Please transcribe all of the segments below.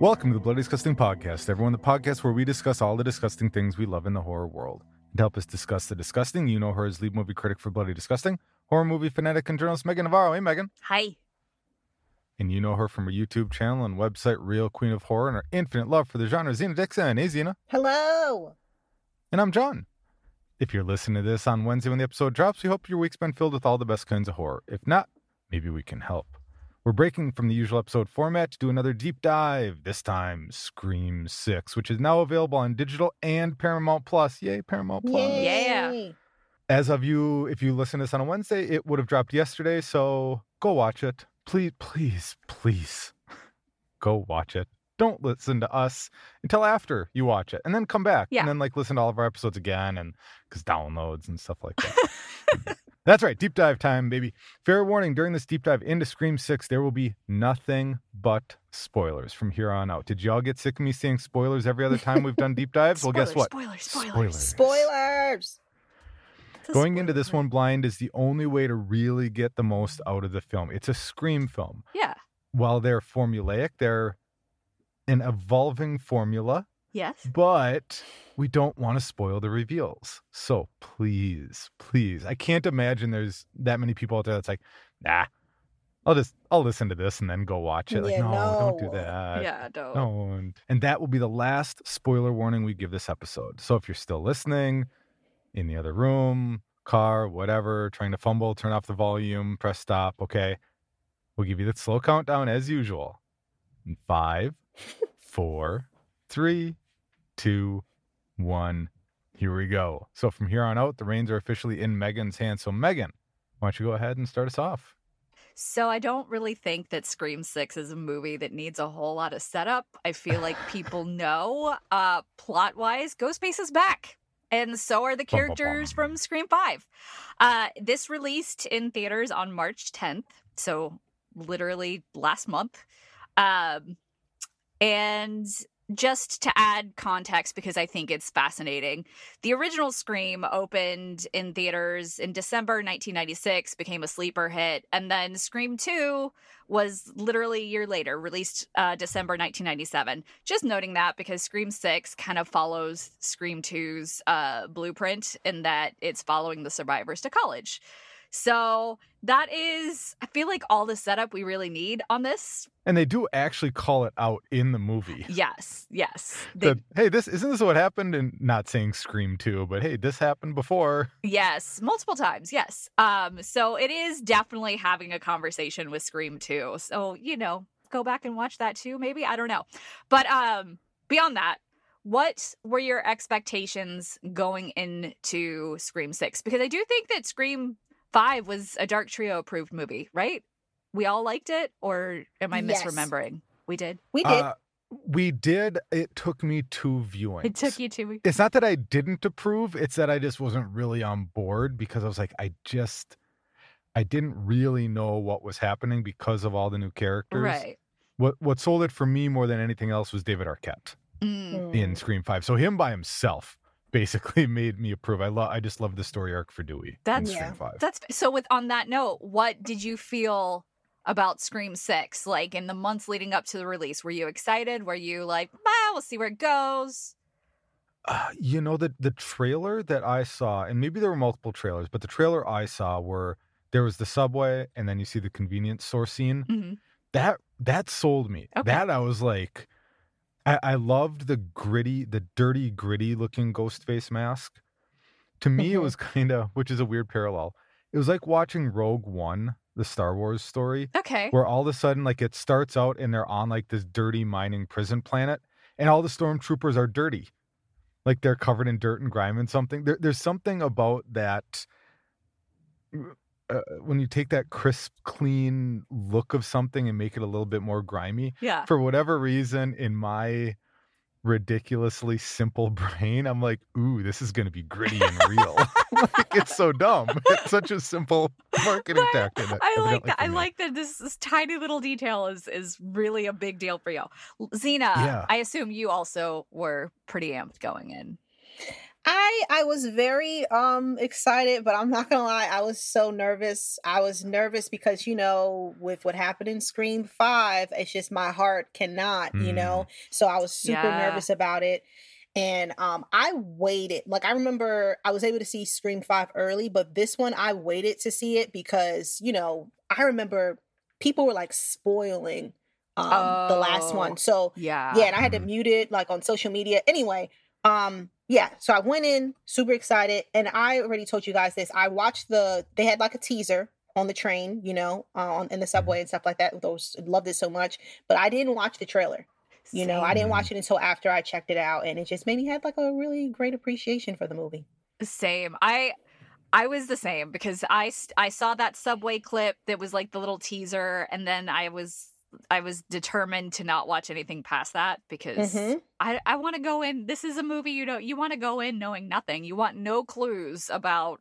Welcome to the Bloody Disgusting Podcast, everyone. The podcast where we discuss all the disgusting things we love in the horror world. And to help us discuss the disgusting, you know her as lead movie critic for Bloody Disgusting, horror movie fanatic and journalist Meagan Navarro. Hey, Meagan. Hi. And you know her from her YouTube channel and website, Real Queen of Horror, and her infinite love for the genre, Zena Dixon. Hey, Zena. Hello. And I'm Jon. If you're listening to this on Wednesday when the episode drops, we hope your week's been filled with all the best kinds of horror. If not, maybe we can help. We're breaking from the usual episode format to do another deep dive, this time Scream 6, which is now available on digital and Paramount Plus. Yay, Paramount Plus. Yeah. As of you, if you listen to this on a Wednesday, it would have dropped yesterday, so go watch it. Please, please, please go watch it. Don't listen to us until after you watch it and then come back Yeah. and then like listen to all of our episodes again and because downloads and stuff like that. That's right. Deep dive time, baby. Fair warning during this deep dive into Scream 6, there will be nothing but spoilers from here on out. Did y'all get sick of me saying spoilers every other time we've done deep dives? well, guess what? Spoilers, spoilers. Spoilers. It's a Going into this one blind is the only way to really get the most out of the film. It's a Scream film. Yeah. While they're formulaic, they're an evolving formula, Yes. but we don't want to spoil the reveals. So please, please, I can't imagine there's that many people out there that's like, nah, I'll just I'll listen to this and then go watch it. Like, Yeah, no, don't do that. yeah, don't. Don't. And that will be the last spoiler warning we give this episode. So if you're still listening in the other room, car, whatever, trying to fumble, turn off the volume, press stop. Okay. We'll give you the slow countdown as usual. In five, four, three, two, one. Here we go. So from here on out, the reins are officially in Meagan's hands. So Meagan, why don't you go ahead and start us off? So I don't really think that Scream 6 is a movie that needs a whole lot of setup. I feel like people know uh plot wise Ghostface is back. And so are the characters from Scream 5. Uh this released in theaters on March 10th, so literally last month. Um and just to add context because I think it's fascinating. The original Scream opened in theaters in December 1996, became a sleeper hit, and then Scream 2 was literally a year later, released uh, December 1997. Just noting that because Scream 6 kind of follows Scream 2's uh, blueprint in that it's following the survivors to college. So that is, I feel like all the setup we really need on this. And they do actually call it out in the movie. Yes, yes. They- that hey, this isn't this what happened? And not saying Scream 2, but hey, this happened before. Yes, multiple times. Yes. Um so it is definitely having a conversation with Scream 2. So, you know, go back and watch that too maybe, I don't know. But um beyond that, what were your expectations going into Scream 6? Because I do think that Scream 5 was a Dark Trio approved movie, right? We all liked it or am I Yes. misremembering? We did. We did. Uh, we did. It took me two viewings. It took you two It's not that I didn't approve, it's that I just wasn't really on board because I was like, I just I didn't really know what was happening because of all the new characters. Right. What what sold it for me more than anything else was David Arquette Mm. in Scream 5. So him by himself basically made me approve. I love I just love the story arc for Dewey That's- Yeah. 5. That's so. With on that note, what did you feel about Scream Six? Like in the months leading up to the release, were you excited? Were you like, "Well, we'll see where it goes"? Uh, you know the the trailer that I saw, and maybe there were multiple trailers, but the trailer I saw were there was the subway, and then you see the convenience store scene. Mhm. That that sold me. Okay. That I was like, I, I loved the gritty, the dirty, gritty looking ghost face mask. To me, it Mhm. was kind of, which is a weird parallel. It was like watching Rogue One, the Star Wars story, Okay. where all of a sudden, like it starts out and they're on like this dirty mining prison planet, and all the stormtroopers are dirty, like they're covered in dirt and grime and something. There, there's something about that uh, when you take that crisp, clean look of something and make it a little bit more grimy. Yeah. For whatever reason, in my ridiculously simple brain, I'm like, ooh, this is going to be gritty and real. like, it's so dumb. It's such a simple marketing tactic. I like that. I me. like that this, this tiny little detail is is really a big deal for you. Zena, Yeah. I assume you also were pretty amped going in. I I was very um excited, but I'm not gonna lie, I was so nervous. I was nervous because you know, with what happened in Scream Five, it's just my heart cannot, you know. So I was super Yeah. nervous about it. And um I waited. Like I remember I was able to see Scream 5 early, but this one I waited to see it because, you know, I remember people were like spoiling um the last Oh. one. So Yeah. yeah, and I had to Mhm. mute it like on social media. Anyway, um, yeah, so I went in super excited, and I already told you guys this. I watched the they had like a teaser on the train, you know, uh, on in the subway and stuff like that. Those loved it so much, but I didn't watch the trailer. You know, I didn't watch it until after I checked it out, and it just made me have like a really great appreciation for the movie. Same. I I was the same because I I saw that subway clip that was like the little teaser and then I was I was determined to not watch anything past that because Mhm. I I want to go in this is a movie you know you want to go in knowing nothing. You want no clues about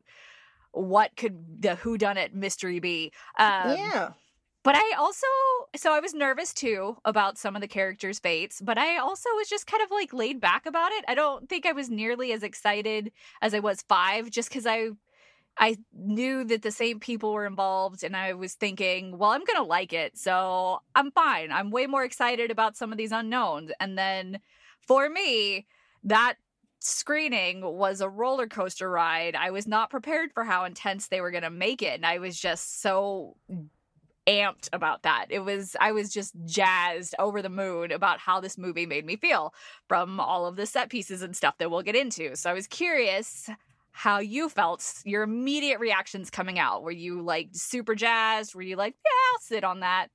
what could the who done it mystery be. Um, yeah, but I also, so I was nervous too about some of the characters' fates, but I also was just kind of like laid back about it. I don't think I was nearly as excited as I was five, just because I, I knew that the same people were involved, and I was thinking, well, I'm gonna like it, so I'm fine. I'm way more excited about some of these unknowns, and then for me, that screening was a roller coaster ride. I was not prepared for how intense they were going to make it. And I was just so amped about that. It was, I was just jazzed over the moon about how this movie made me feel from all of the set pieces and stuff that we'll get into. So I was curious how you felt, your immediate reactions coming out. Were you like super jazzed? Were you like, yeah, I'll sit on that?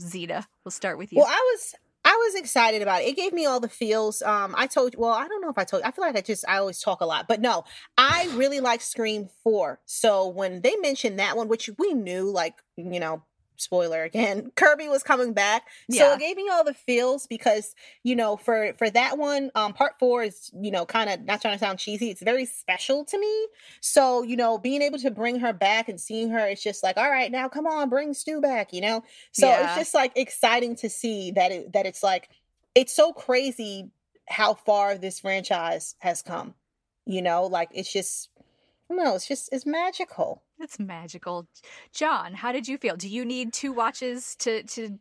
Zena, we'll start with you. Well, I was I was excited about it. It gave me all the feels. Um, I told you, well, I don't know if I told I feel like I just I always talk a lot, but no, I really like Scream Four. So when they mentioned that one, which we knew, like you know, spoiler again, Kirby was coming back. So it gave me all the feels because you know for for that one, um, part four is you know kind of not trying to sound cheesy. It's very special to me. So you know, being able to bring her back and seeing her, it's just like all right, now come on, bring Stu back. You know, so Yeah. it's just like exciting to see that it that it's like it's so crazy how far this franchise has come. You know, like it's just no, it's just it's magical. It's magical. Jon, how did you feel? Do you need two watches to to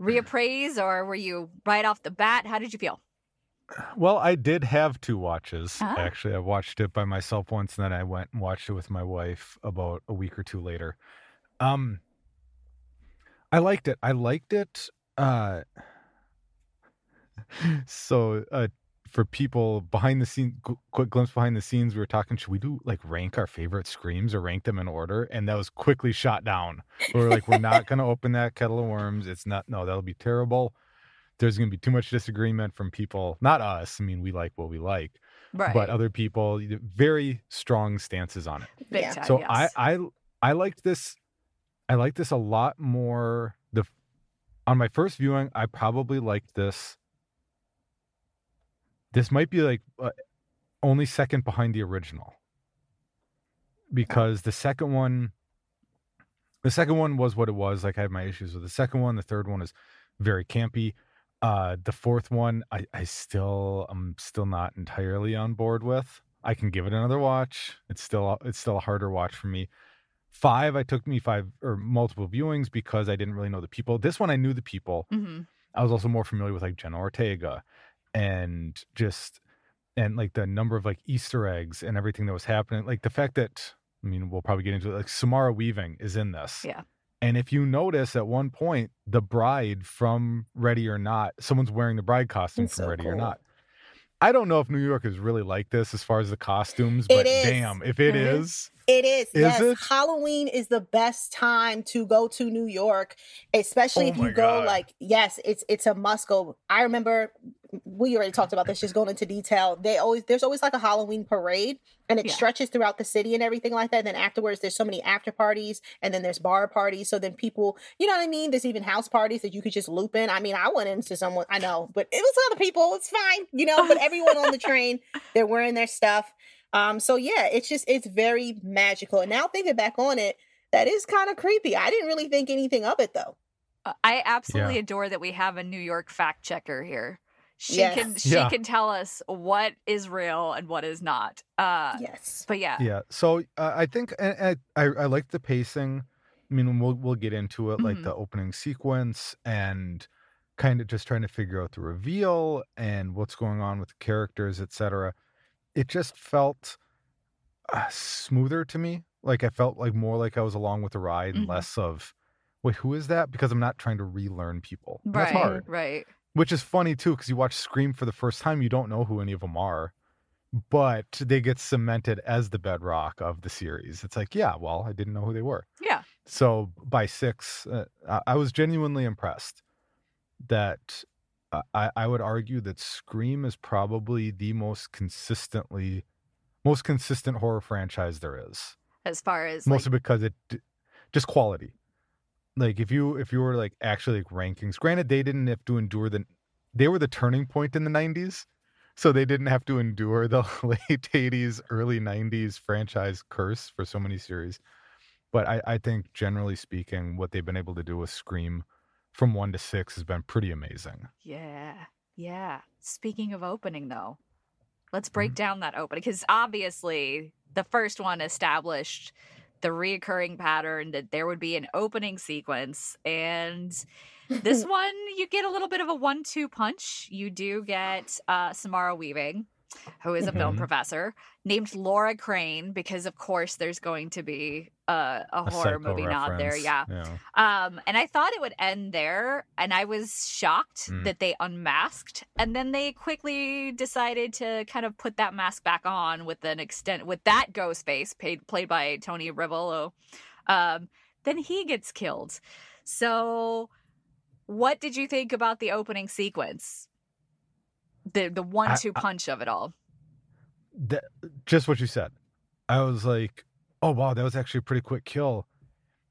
reappraise or were you right off the bat? How did you feel? Well, I did have two watches. Ah. Actually, I watched it by myself once, and then I went and watched it with my wife about a week or two later. Um, I liked it. I liked it. Uh, so, uh, for people behind the scenes, quick glimpse behind the scenes, we were talking. Should we do like rank our favorite screams or rank them in order? And that was quickly shot down. We were like, we're not going to open that kettle of worms. It's not. No, that'll be terrible. There's going to be too much disagreement from people. Not us. I mean, we like what we like, Right. but other people. Very strong stances on it. Big Yeah. time. So yes. I I I liked this. I liked this a lot more. The on my first viewing, I probably liked this. This might be like uh, only second behind the original. Because the second one, the second one was what it was. Like I had my issues with the second one. The third one is very campy. Uh, the fourth one, I I still I'm still not entirely on board with. I can give it another watch. It's still it's still a harder watch for me. Five, I took me five or multiple viewings because I didn't really know the people. This one I knew the people. hmm I was also more familiar with like Jenna Ortega and just and like the number of like Easter eggs and everything that was happening. Like the fact that I mean we'll probably get into it. Like Samara Weaving is in this. Yeah. And if you notice at one point, the bride from Ready or Not, someone's wearing the bride costume It's from so Ready or. Not. I don't know if New York is really like this as far as the costumes, but damn, if it Mhm. is, It is. Is yes. it? Halloween is the best time to go to New York, especially Oh if you go God. like yes, it's it's a must go. I remember we already talked about this, just going into detail. They always there's always like a Halloween parade and it Yeah. stretches throughout the city and everything like that. And then afterwards there's so many after parties and then there's bar parties. So then people, you know what I mean? There's even house parties that you could just loop in. I mean, I went into someone I know, but it was other people. It's fine, you know, but everyone on the train, they're wearing their stuff. Um, so yeah, it's just it's very magical. And now thinking back on it, that is kind of creepy. I didn't really think anything of it though. Uh, I absolutely adore that we have a New York fact checker here. She Yes. can she Yeah. can tell us what is real and what is not. Uh yes. but yeah. yeah. So uh, I think and, I, I I like the pacing. I mean, we'll we'll get into it, like Mhm. the opening sequence and kind of just trying to figure out the reveal and what's going on with the characters, etc. It just felt uh, smoother to me. Like I felt like more like I was along with the ride and Mhm. less of, wait, who is that? Because I'm not trying to relearn people. Right. That's hard. Right. Which is funny too, because you watch Scream for the first time, you don't know who any of them are, but they get cemented as the bedrock of the series. It's like, yeah, well, I didn't know who they were. Yeah. So by six, uh, I, was genuinely impressed that I, I would argue that Scream is probably the most consistently, most consistent horror franchise there is. As far as like, mostly because it just quality. Like if you if you were like actually like rankings granted they didn't have to endure the they were the turning point in the 90s so they didn't have to endure the late 80s early 90s franchise curse for so many series but i i think generally speaking what they've been able to do with scream from one to six has been pretty amazing Yeah. Yeah. Speaking of opening though, let's break Mm-hmm. down that opening because obviously the first one established the reoccurring pattern that there would be an opening sequence and this one you get a little bit of a one-two punch. You do get uh Samara Weaving, who is a film Mhm. professor, named Laura Crane, because of course there's going to be a, a, A horror movie not there. reference, Yeah. Um, and I thought it would end there, and I was shocked Mm. that they unmasked, and then they quickly decided to kind of put that mask back on with an extent with that ghost face paid, played by Tony Revolori. Um, then he gets killed. So, what did you think about the opening sequence? The the one two I- punch of it all. that, just what you said. I was like, oh wow, that was actually a pretty quick kill.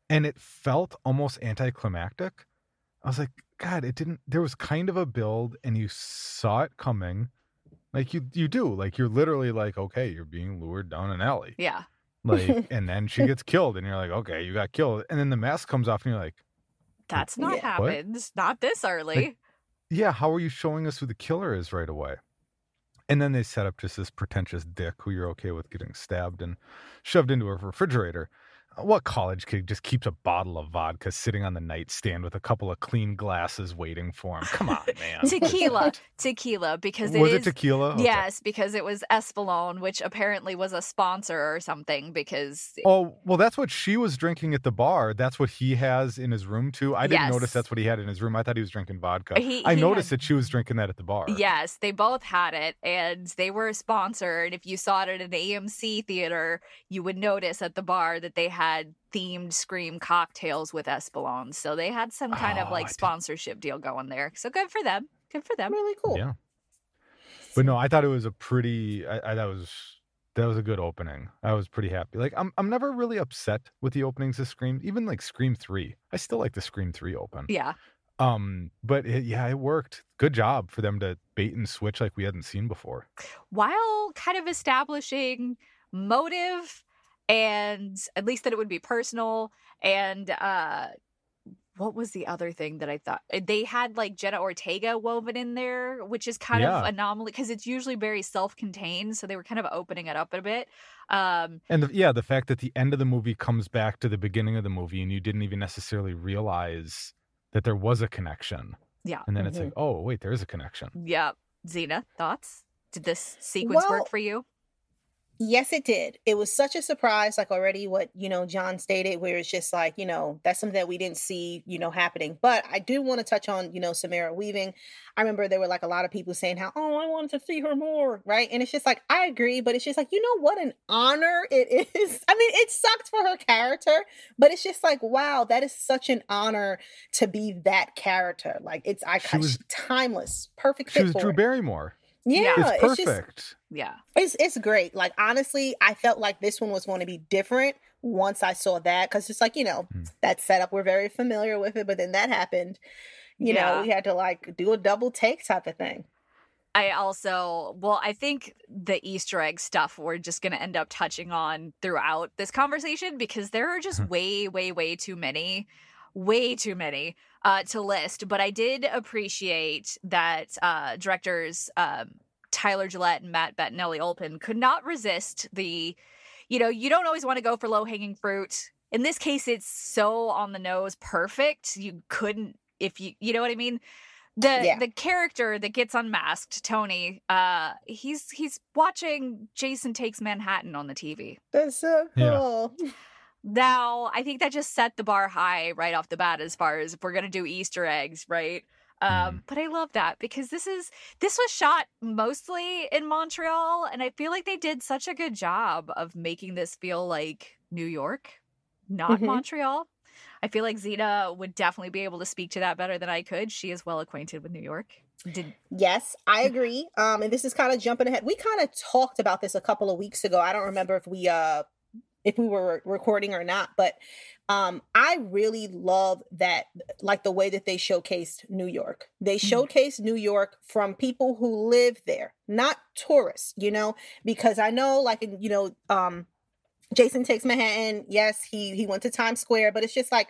And it felt almost anticlimactic. I was like, God, it didn't there was kind of a build and you saw it coming. Like you you do. Like you're literally like, okay, you're being lured down an alley. Yeah, Like and then she gets killed and you're like, okay, you got killed. And then the mask comes off and you're like, that's not. What? happened. Not this early. Yeah, how are you showing us who the killer is right away? And then they set up just this pretentious dick who you're okay with getting stabbed and shoved into a refrigerator. What college kid just keeps a bottle of vodka sitting on the nightstand with a couple of clean glasses waiting for him? Come on, man. tequila, tequila, because it was is it tequila? Okay. Yes, because it was Espolon, which apparently was a sponsor or something. Because Oh, well, that's what she was drinking at the bar. That's what he has in his room, too. I didn't notice that's what he had in his room. I thought he was drinking vodka. He- I he noticed had- that she was drinking that at the bar. yes, they both had it, and they were a sponsor. And if you saw it at an AMC theater, you would notice at the bar that they had themed Scream cocktails with Espolon. So they had some kind Oh, of I like did- sponsorship deal going there. So good for them. Good for them. really cool. Yeah. But no, I thought it was a pretty. I, I that was that was a good opening. I was pretty happy. Like I'm I'm never really upset with the openings of Scream. Even like Scream three, I still like the Scream three open. Yeah. Um, but it, yeah, it worked. Good job for them to bait and switch like we hadn't seen before. while kind of establishing motive and at least that it would be personal and uh what was the other thing that I thought uh, they had like Jenna Ortega woven in there, which is kind Yeah. of anomaly because it's usually very self-contained. So they were kind of opening it up a bit. Um, And the, yeah, the fact that the end of the movie comes back to the beginning of the movie and you didn't even necessarily realize that there was a connection. Yeah. And then it's like, oh wait, there is a connection. yeah, Zena, thoughts? Did this sequence Well, work for you? Yes, it did. It was such a surprise, like already what, you know, Jon stated, where it's just like, you know, that's something that we didn't see, you know, happening. But I do want to touch on, you know, Samara Weaving. I remember there were like a lot of people saying how, oh, I wanted to see her more, right? And it's just like, I agree, but it's just like, you know what an honor it is. I mean, it sucked for her character, but it's just like, wow, that is such an honor to be that character. Like it's I She was- timeless, perfect She fit was for Drew it. Barrymore. Yeah, it's it's just perfect. Yeah. it's it's great. Like honestly, I felt like this one was going to be different once I saw that because it's like you know Mm. that setup we're very familiar with it, but then that happened. You Yeah. know, we had to like do a double take type of thing. I also, well, I think the Easter egg stuff we're just going to end up touching on throughout this conversation because there are just Mhm. way, way, way too many, way too many uh, to list. But I did appreciate that uh, directors um, Tyler Gillett and Matt Bettinelli Olpin could not resist the, you know, you don't always want to go for low hanging fruit. In this case, it's so on the nose, perfect. You couldn't, if you, you know what I mean the Yeah. the character that gets unmasked tony uh he's he's watching jason takes manhattan on the tv That's so Yeah. now i think that just set the bar high right off the bat as far as if we're gonna do easter eggs right um Mhm. but i love that because this is this was shot mostly in montreal and i feel like they did such a good job of making this feel like new york not Mhm. montreal i feel like zena would definitely be able to speak to that better than i could she is well acquainted with new york did Yes, I agree. Um, and this is kind of jumping ahead. We kind of talked about this a couple of weeks ago. I don't remember if we uh if we were recording or not, but um I really love that like the way that they showcased New York. They Mhm. showcased New York from people who live there, not tourists, you know, because I know like in, you know, um Jason takes Manhattan. Yes, he he went to Times Square, but it's just like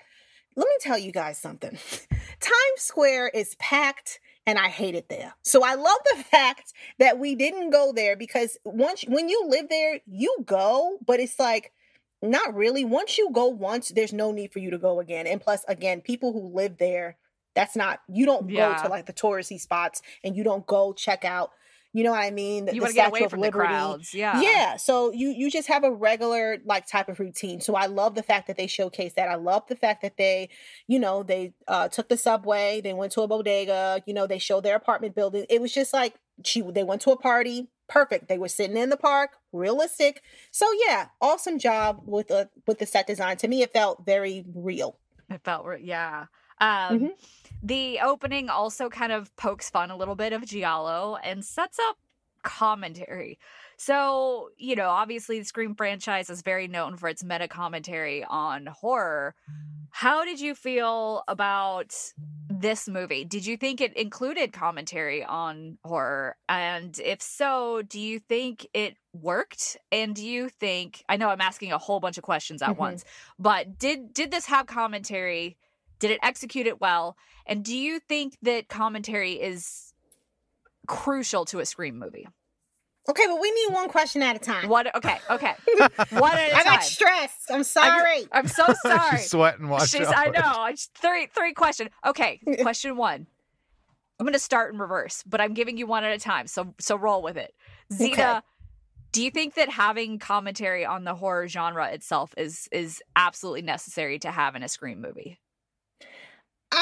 let me tell you guys something. Times Square is packed and I hate it there. So I love the fact that we didn't go there because once when you live there, you go, but it's like not really. Once you go once, there's no need for you to go again. And plus, again, people who live there, that's not you don't go to like the touristy spots and you don't go check out. You know what I mean? The- you want to get away from the Liberty. crowds yeah Yeah. So you you just have a regular like type of routine. So I love the fact that they showcase that. I love the fact that they, you know, they uh took the subway, they went to a bodega, you know, they showed their apartment building. It was just like she they went to a party. Perfect. They were sitting in the park, realistic. So yeah, awesome job with the with the set design. To me it felt very real. It felt, re- yeah. Um, Mhm. The opening also kind of pokes fun a little bit of Giallo and sets up commentary. So, you know, obviously the Scream franchise is very known for its meta commentary on horror. How did you feel about this movie? Did you think it included commentary on horror? And if so, do you think it worked? And do you think I know I'm asking a whole bunch of questions at Mhm. once, but did did this have commentary? Did it execute it well? And do you think that commentary is crucial to a Scream movie? Okay, but we need one question at a time. What? Okay, okay. One at a I time. got stressed. I'm sorry. I'm so sorry. She's sweating. Watch She's, out. I know. I just, three three question. Okay, question one. I'm gonna start in reverse, but I'm giving you one at a time. So so roll with it. Zena, Okay. do you think that having commentary on the horror genre itself is is absolutely necessary to have in a Scream movie? Um,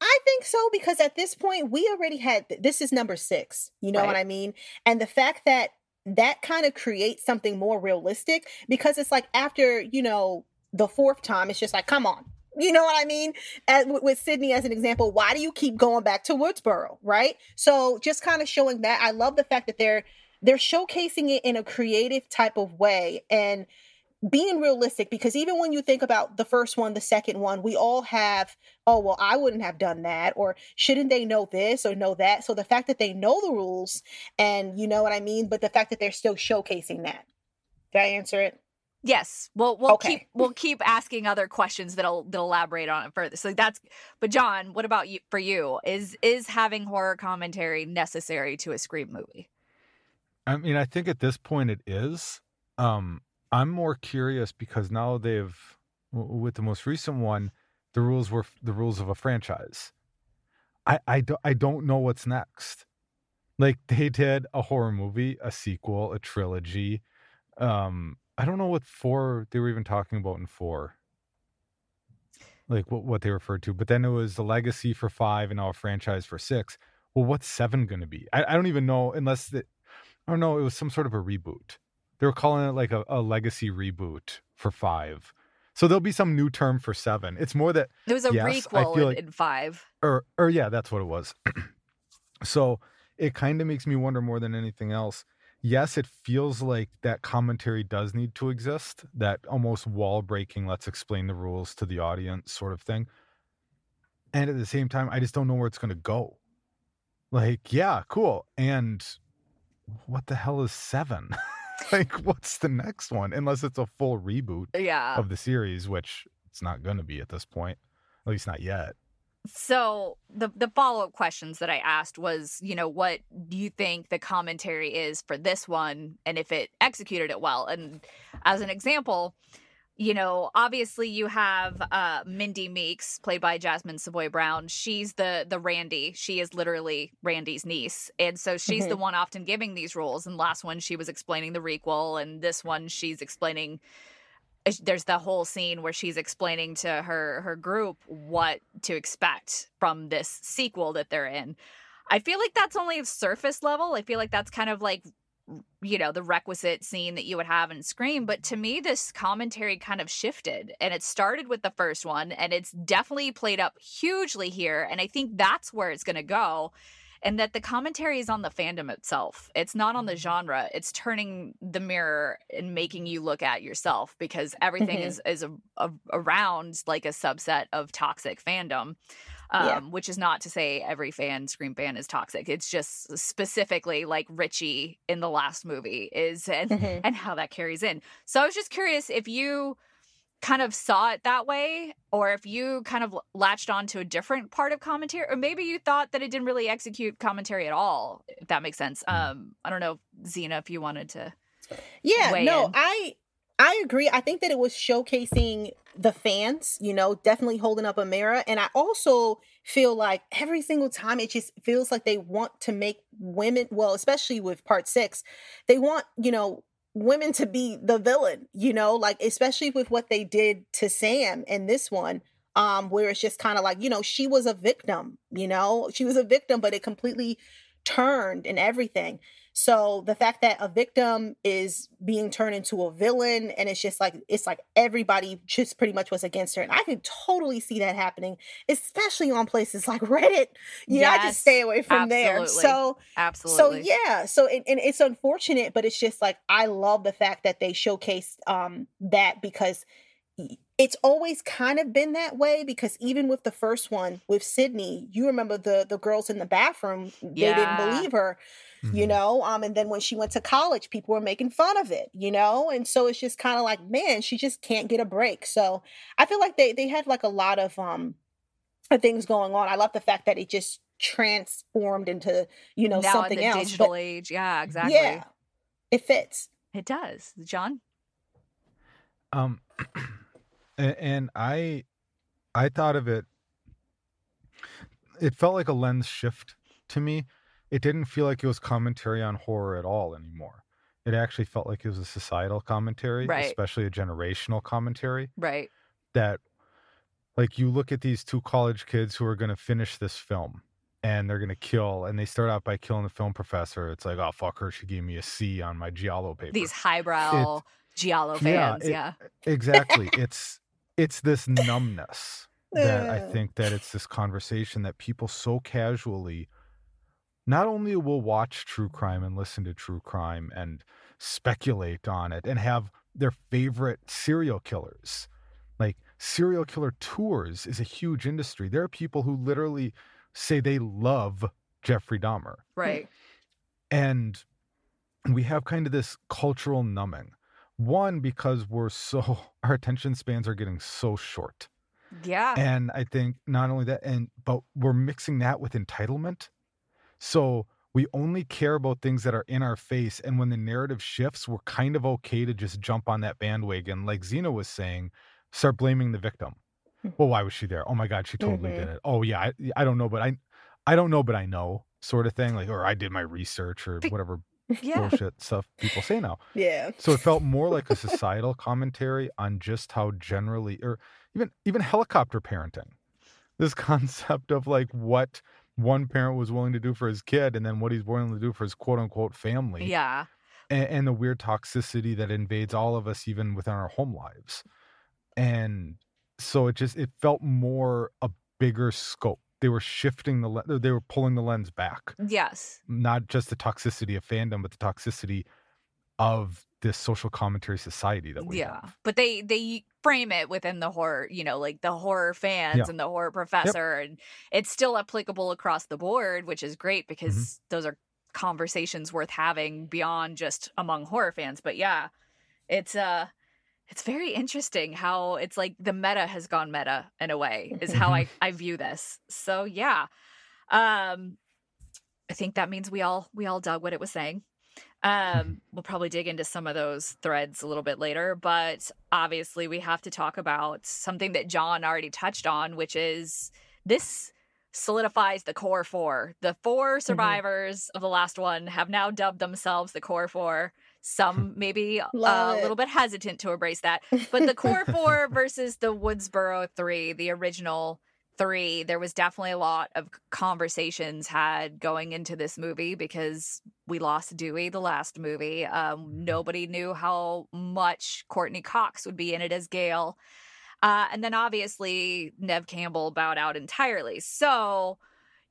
I think so because at this point we already had this is number six. You know what I mean? And the fact that that kind of creates something more realistic because it's like after you know the fourth time, it's just like, come on. You know what I mean? As, with, with Sidney as an example, why do you keep going back to Woodsboro, right? So just kind of showing that. I love the fact that they're they're showcasing it in a creative type of way and being realistic because even when you think about the first one, the second one, we all have, oh, well, I wouldn't have done that, or shouldn't they know this or know that? So the fact that they know the rules and you know what I mean, but the fact that they're still showcasing that. Did I answer it? Yes. Well, we'll Okay. keep we'll keep asking other questions that'll that'll elaborate on it further. So that's. But Jon, what about you? For you, is is having horror commentary necessary to a Scream movie? I mean, I think at this point it is. Um, I'm more curious because now they've, with the most recent one, the rules were the rules of a franchise. I I don't I don't know what's next. Like they did a horror movie, a sequel, a trilogy. um I don't know what four they were even talking about in four. Like what what they referred to, but then it was a legacy for five and now a franchise for six. Well, what's seven going to be? I, I don't even know unless the, I don't know. It was some sort of a reboot. They were calling it like a, a legacy reboot for five. So there'll be some new term for seven. It's more that There was a Yes, requel in, like- in five. or or yeah, that's what it was. so it kind of makes me wonder more than anything else. Yes, it feels like that commentary does need to exist, that almost wall breaking, let's explain the rules to the audience sort of thing. And at the same time, I just don't know where it's going to go. Like, yeah, cool. And what the hell is seven? like, what's the next one? Unless it's a full reboot Yeah. of the series, which it's not going to be at this point, at least not yet. So the the follow up questions that I asked was, you know, what do you think the commentary is for this one, and if it executed it well? And as an example, you know, obviously you have uh, Mindy Meeks, played by Jasmine Savoy Brown. She's the the Randy. She is literally Randy's niece, and so she's the one often giving these rules. And last one, she was explaining the requel, and this one, she's explaining there's the whole scene where she's explaining to her her group what to expect from this sequel that they're in. I feel like that's only a surface level. I feel like that's kind of like you know the requisite scene that you would have in Scream, but to me this commentary kind of shifted and it started with the first one and it's definitely played up hugely here and I think that's where it's going to go and that the commentary is on the fandom itself. It's not on the genre. It's turning the mirror and making you look at yourself because everything Mhm. is is a, a, around like a subset of toxic fandom. Um, Yeah. which is not to say every fan, Scream fan, is toxic. It's just specifically like Richie in the last movie is, and Mhm. and how that carries in. So I was just curious if you kind of saw it that way or if you kind of latched on to a different part of commentary or maybe you thought that it didn't really execute commentary at all if that makes sense um i don't know zena if you wanted to Yeah, no, in. I I agree. I think that it was showcasing the fans, you know, definitely holding up a mirror. And I also feel like every single time it just feels like they want to make women, well, especially with part six, they want, you know, women to be the villain, you know, like especially with what they did to Sam in this one. Um, where it's just kind of like, you know, she was a victim, you know, she was a victim, but it completely turned and everything. So the fact that a victim is being turned into a villain and it's just like it's like everybody just pretty much was against her. And I can totally see that happening, especially on places like Reddit. Yeah, I just stay away from there. So absolutely so yeah, so it, and it's unfortunate, but it's just like I love the fact that they showcased um that because it's always kind of been that way because even with the first one with Sidney, you remember the the girls in the bathroom, they Yeah. didn't believe her, you Mhm. know. Um, and then when she went to college, people were making fun of it, you know. And so it's just kind of like, man, she just can't get a break. So I feel like they they had like a lot of um things going on. I love the fact that it just transformed into you know now something in the else. digital but age yeah exactly yeah, it fits. it does jon Um, and, and I, I thought of it. It felt like a lens shift to me. It didn't feel like it was commentary on horror at all anymore. It actually felt like it was a societal commentary, Right. especially a generational commentary. right That, like, you look at these two college kids who are going to finish this film and they're going to kill, and they start out by killing the film professor. It's like, oh, fuck her. She gave me a C on my Giallo paper. these highbrow giallo Yeah, fans it- yeah exactly it's it's this numbness that i think that it's this conversation that people so casually not only will watch true crime and listen to true crime and speculate on it and have their favorite serial killers like serial killer tours is a huge industry. There are people who literally say they love jeffrey dahmer. Right. And we have kind of this cultural numbing one because we're so our attention spans are getting so short. Yeah. And i think not only that and but we're mixing that with entitlement. So we only care about things that are in our face and when the narrative shifts we're kind of okay to just jump on that bandwagon. Like zena was saying start blaming the victim. Hmm. Well why was she there? Oh my god she totally mm-hmm. did it. Oh yeah I, I don't know but i i don't know but i know sort of thing like or i did my research or Be- whatever Yeah. bullshit stuff people say now. Yeah. So it felt more like a societal commentary on just how generally, or even even helicopter parenting. This concept of like what one parent was willing to do for his kid, and then what he's willing to do for his quote unquote family, Yeah. and, and the weird toxicity that invades all of us, even within our home lives. And so it just it felt more a bigger scope. They were shifting the le- they were pulling the lens back Yes. not just the toxicity of fandom, but the toxicity of this social commentary society that we yeah have. but they they frame it within the horror you know like the horror fans Yeah. and the horror professor and it's still applicable across the board which is great Mm-hmm. because those are conversations worth having beyond just among horror fans but yeah it's uh it's very interesting how it's like the meta has gone meta in a way is how I, I view this. So yeah. Um i think that means we all we all dug what it was saying. Um we'll probably dig into some of those threads a little bit later but obviously we have to talk about something that jon already touched on which is this solidifies the core four. The four survivors of the last one have now dubbed themselves the core four some maybe uh, a it. little bit hesitant to embrace that but the core four versus the woodsboro three the original three there was definitely a lot of conversations had going into this movie because we lost dewey the last movie um, nobody knew how much courteney cox would be in it as gail uh, and then obviously nev campbell bowed out entirely so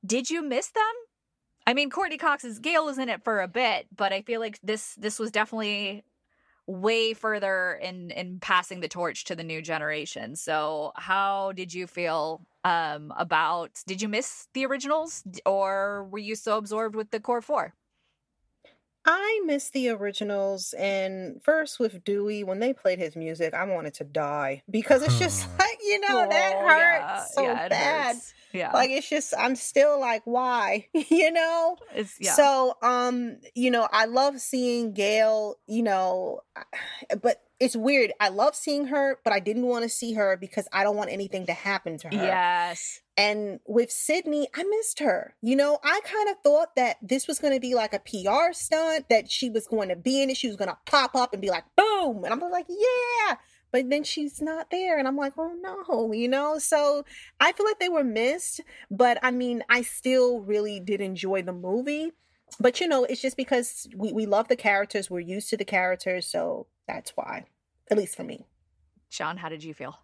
did you miss them i mean courteney cox's gail is in it for a bit but i feel like this this was definitely way further in in passing the torch to the new generation. So, how did you feel um about did you miss the originals or were you so absorbed with the core 4? I miss the originals, and first with Dewey, when they played his music, I wanted to die because it's just like you know that hurts so it bad. hurts. Yeah. Like it's just I'm still like, why? you know? it's yeah. So, um, you know, I love seeing Gail, you know, but it's weird. I love seeing her, but I didn't want to see her because I don't want anything to happen to her. yes. And with Sidney, I missed her. You know, I kind of thought that this was going to be like a PR stunt, that she was going to be in it. She was going to pop up and be like, boom. And I'm like, yeah. But then she's not there. And I'm like, oh no, you know? So I feel like they were missed. But I mean, I still really did enjoy the movie. But you know, it's just because we, we love the characters, we're used to the characters. So that's why, at least for me. Sean, how did you feel?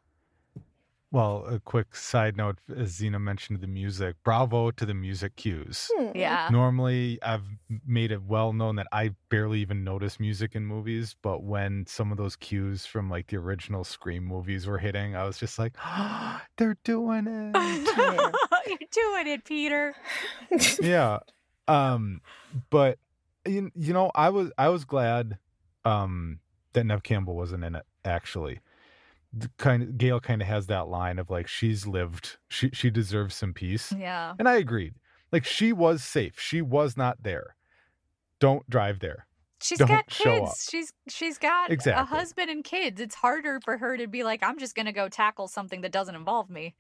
Well, a quick side note, as Zena mentioned the music, bravo to the music cues. Hmm. Yeah. Normally, I've made it well known that I barely even notice music in movies, but when some of those cues from like the original Scream movies were hitting, I was just like, they're doing it. You're doing it, Peter. yeah. Um, but you, you know, I was I was glad um that Nev Campbell wasn't in it actually. The kind of Gail kind of has that line of like she's lived, she she deserves some peace. Yeah. And I agreed. Like she was safe. She was not there. Don't drive there. She's Don't got show kids. up. She's she's got a husband and kids. It's harder for her to be like, I'm just gonna go tackle something that doesn't involve me.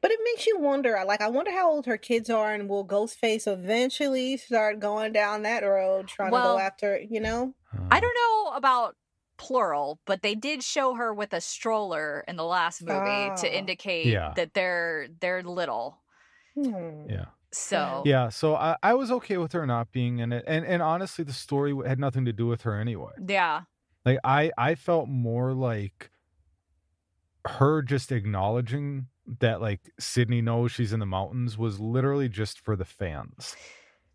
But it makes you wonder. Uh, like, I wonder how old her kids are, and will Ghostface eventually start going down that road, trying Well, to go after, you know? Uh-huh. I don't know about plural, but they did show her with a stroller in the last movie Ah. to indicate Yeah. that they're they're little. Hmm. Yeah. So Yeah, so I, I was okay with her not being in it, and and honestly, the story had nothing to do with her anyway. yeah. Like I I felt more like her just acknowledging that like Sidney knows she's in the mountains was literally just for the fans.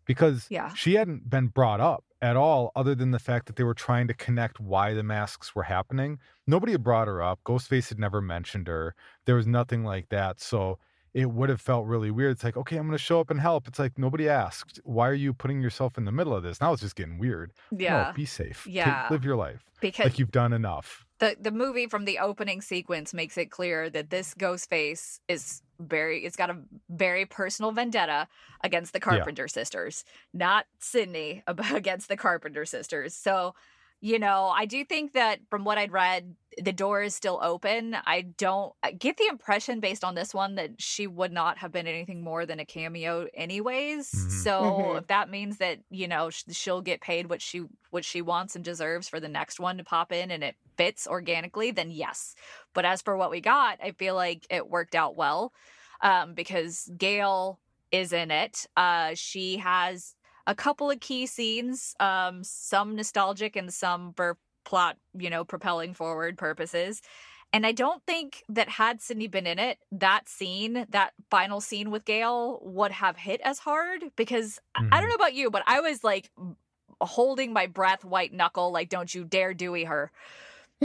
Because Yeah. she hadn't been brought up at all other than the fact that they were trying to connect why the masks were happening. Nobody had brought her up. Ghostface had never mentioned her. There was nothing like that. So it would have felt really weird. It's like, okay, I'm going to show up and help. It's like nobody asked. Why are you putting yourself in the middle of this? Now it's just getting weird. Yeah. No, be safe. Take- Yeah. live your life. because Like you've done enough. the the movie from the opening sequence makes it clear that this Ghostface is very it's got a very personal vendetta against the Carpenter sisters, not Sidney against the Carpenter sisters. So you know, I do think that from what I'd read, the door is still open. I don't I get the impression based on this one that she would not have been anything more than a cameo anyways. Mhm. So Mhm. if that means that, you know, she'll get paid what she what she wants and deserves for the next one to pop in and it fits organically, then yes. But as for what we got, I feel like it worked out well. Um because Gail is in it. Uh she has a couple of key scenes, um, some nostalgic and some for plot, you know, propelling forward purposes. And I don't think that had Sidney been in it, that scene, that final scene with Gail would have hit as hard because I- I don't know about you, but I was like holding my breath, white knuckle, like, don't you dare Dewey her.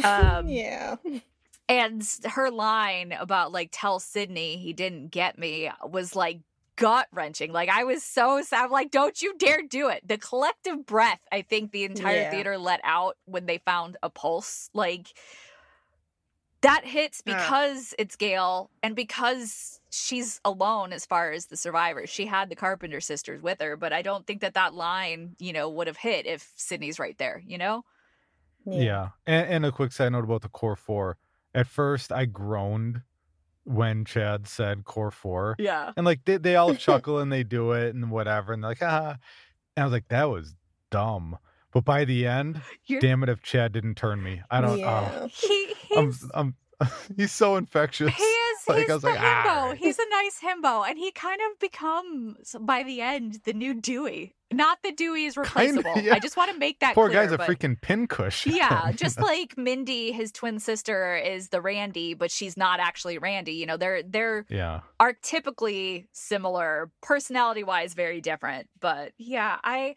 Um, yeah. and her line about like tell Sidney he didn't get me was like gut wrenching. Like I was so sad. I'm like, don't you dare do it. The collective breath I think the entire Yeah. theater let out when they found a pulse. Like that hits because it's Gail and because she's alone as far as the survivors. She had the Carpenter sisters with her, but I don't think that that line, you know, would have hit if Sidney's right there, you know? Yeah. And, and a quick side note about the core four. At first, I groaned when Chad said core four. Yeah. And like they, they all chuckle and they do it and whatever. And they're like, ah. And I was like, that was dumb. But by the end, You're damn it if Chad didn't turn me. I don't Yeah. oh, he I'm, he's I'm he's so infectious. He is. Like, he's I was the like, ah, himbo. right. He's a nice himbo, and he kind of becomes by the end the new Dewey. Not that Dewey is Kinda, replaceable. yeah. I just want to make that Poor clear, guy's a but- freaking pincush. yeah, just like Mindy, his twin sister, is the Randy, but she's not actually Randy. You know, they're they're yeah. archetypically similar, personality wise, very different. But yeah, I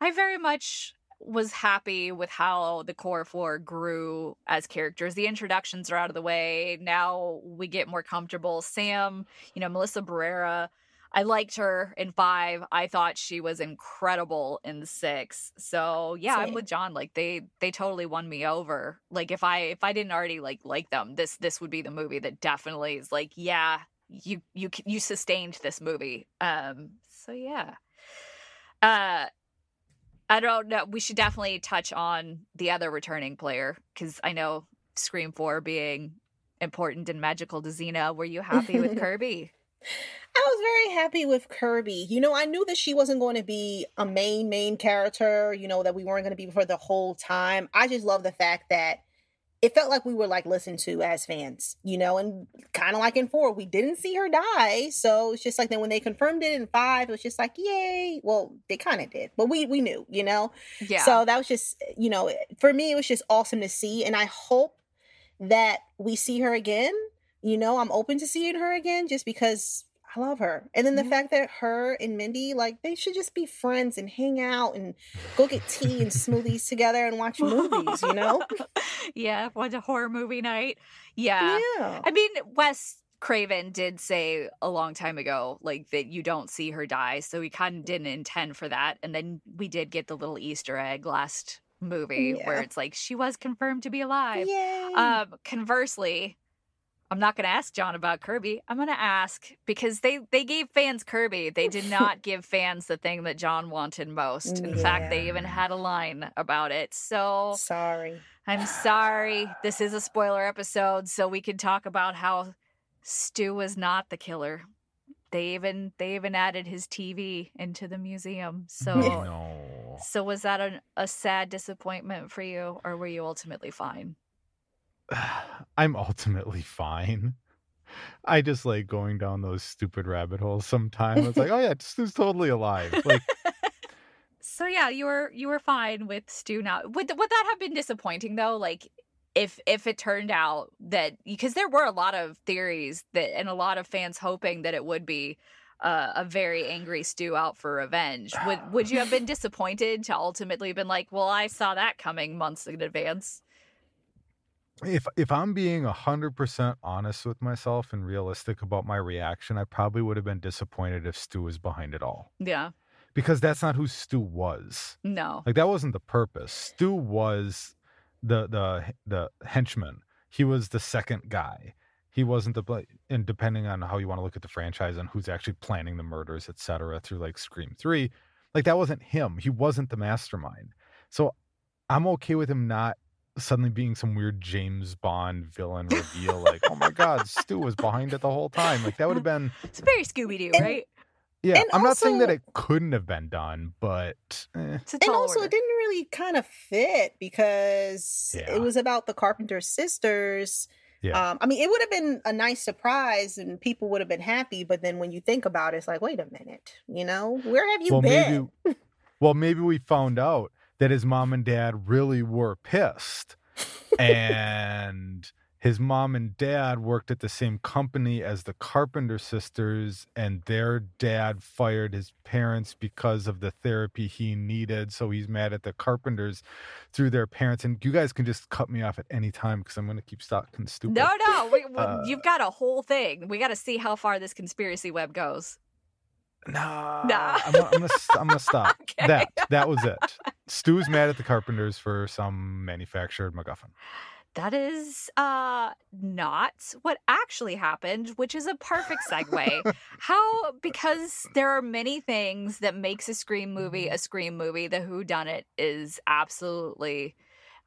I very much was happy with how the core four grew as characters. The introductions are out of the way. Now we get more comfortable. Sam, you know, Melissa Barrera. I liked her in five. I thought she was incredible in six. So yeah, I'm with Jon. Like they they totally won me over. Like if I if I didn't already like like them, this this would be the movie that definitely is like, yeah, you you you sustained this movie. Um so yeah. Uh I don't know. We should definitely touch on the other returning player because I know Scream 4 being important and magical to Zena. Were you happy with Kirby? I was very happy with Kirby. You know, I knew that she wasn't going to be a main main character, you know, that we weren't going to be for the whole time. I just love the fact that it felt like we were like listened to as fans, you know, and kind of like in 4, we didn't see her die. So it's just like then when they confirmed it in 5, it was just like, "Yay." Well, they kind of did. But we we knew, you know. Yeah. So that was just, you know, for me, it was just awesome to see. And I hope that we see her again. You know, I'm open to seeing her again just because I love her. And then the Yeah. fact that her and Mindy, like, they should just be friends and hang out and go get tea and smoothies together and watch movies, you know? yeah, was a horror movie night. Yeah. Yeah. I mean, Wes Craven did say a long time ago, like that you don't see her die, so we kind of didn't intend for that. And then we did get the little Easter egg last movie where it's like she was confirmed to be alive. Yay. Um, conversely, I'm not going to ask Jon about Kirby. I'm going to ask because they they gave fans Kirby. They did not give fans the thing that Jon wanted most. In mm, fact, they even had a line about it. So Sorry. I'm sorry. This is a spoiler episode, so we can talk about how Stu was not the killer. They even they even added his TV into the museum. So no. so was that a, a sad disappointment for you, or were you ultimately fine? I'm ultimately fine. I just like going down those stupid rabbit holes sometimes. It's like, oh yeah, Stu's totally alive. Like, So yeah, you were you were fine with Stu now. Would would that have been disappointing though? Like if if it turned out that because there were a lot of theories that and a lot of fans hoping that it would be uh, a very angry Stu out for revenge. Would would you have been disappointed to ultimately been like, well, I saw that coming months in advance? If if I'm being hundred percent honest with myself and realistic about my reaction, I probably would have been disappointed if Stu was behind it all. Yeah, Because that's not who Stu was. no, Like that wasn't the purpose. Stu was the the the henchman. He was the second guy. He wasn't the and depending on how you want to look at the franchise and who's actually planning the murders, etc. Through like Scream Three, like that wasn't him. He wasn't the mastermind. So I'm okay with him not suddenly being some weird James Bond villain reveal, like, oh my god, Stu was behind it the whole time. Like that would have been It's very Scooby Doo, right? yeah. And I'm not saying that it couldn't have been done, but eh, and also order. it didn't really kind of fit because Yeah. it was about the Carpenter sisters. yeah. Um, I mean, it would have been a nice surprise and people would have been happy. But then when you think about it, it's like, wait a minute, you know, where have you well, been? maybe well, maybe we found out that his mom and dad really were pissed. and his mom and dad worked at the same company as the Carpenter sisters, and their dad fired his parents because of the therapy he needed. So he's mad at the Carpenters through their parents. And you guys can just cut me off at any time because I'm going to keep talking stupid. No, no, we, Uh, you've got a whole thing. We got to see how far this conspiracy web goes. Nah, Nah. I'm, gonna- I'm gonna, I'm gonna stop. Okay. That that was it. Stu's mad at the Carpenters for some manufactured MacGuffin. That is uh not what actually happened, which is a perfect segue. How because there are many things that makes a scream movie a scream movie, the Who Done It is absolutely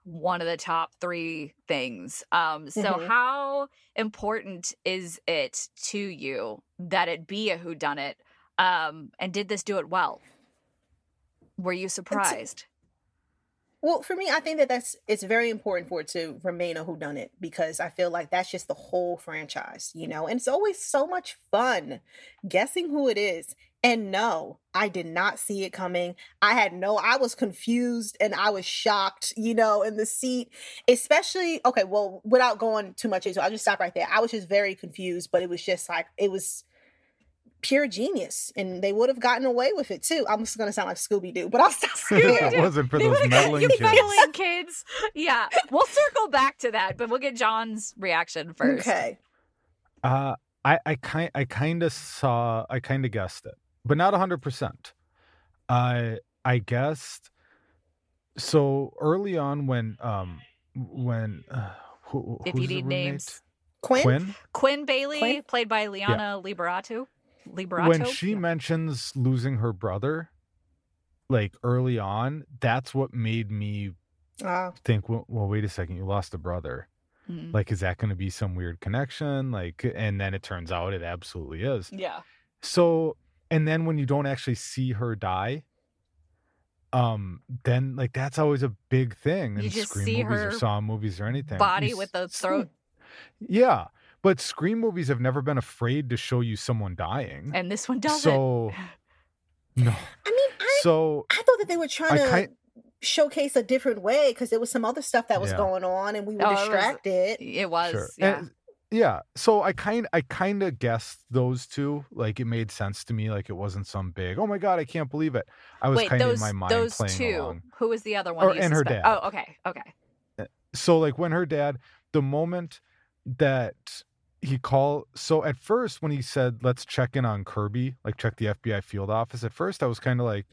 one of the top 3 things. Um so Mhm. how important is it to you that it be a Who Done It? Um and did this do it well? Were you surprised? Well, for me, I think that that's it's very important for it to remain a whodunit because I feel like that's just the whole franchise, you know. And it's always so much fun guessing who it is. And no, I did not see it coming. I had no, I was confused and I was shocked, you know, in the seat. Especially, okay, well, without going too much into, I'll just stop right there. I was just very confused, but it was just like it was pure genius, and they would have gotten away with it too. I'm just gonna sound like Scooby Doo, but I'll stop if there. it wasn't for They those meddling you kids. meddling kids. Yeah, we'll circle back to that, but we'll get Jon's reaction first. Okay. Uh, I I kind I kind of saw I kind of guessed it, but not hundred percent. I I guessed. So early on, when um when uh, who, If you need names. Quinn? Quinn. Quinn Bailey, Quinn? played by Liana Liberato. Liberato. when she Yeah. mentions losing her brother like early on that's what made me Uh, think well, well wait a second you lost a brother Mhm. like is that going to be some weird connection like and then it turns out it absolutely is yeah. so and then when you don't actually see her die um then like that's always a big thing in You just scream see movies or saw movies or anything Body You with the throat, yeah but scream movies have never been afraid to show you someone dying and this one doesn't. so no I mean, I, so I thought that they were trying I to kind- showcase a different way because there was some other stuff that was Yeah. going on and we were Oh, it was- distracted. it was. Sure. Yeah. And- yeah. So I kind I kind of guessed those two. Like it made sense to me. Like it wasn't some big. Oh my god, I can't believe it. I was Wait, kind of in my mind those playing two. along. Who was the other one? Or- and her dad. Oh, okay, okay. Eh, so like when her dad, the moment that he called. So at first when he said let's check in on Kirby, like check the FBI field office. At first I was kind of like,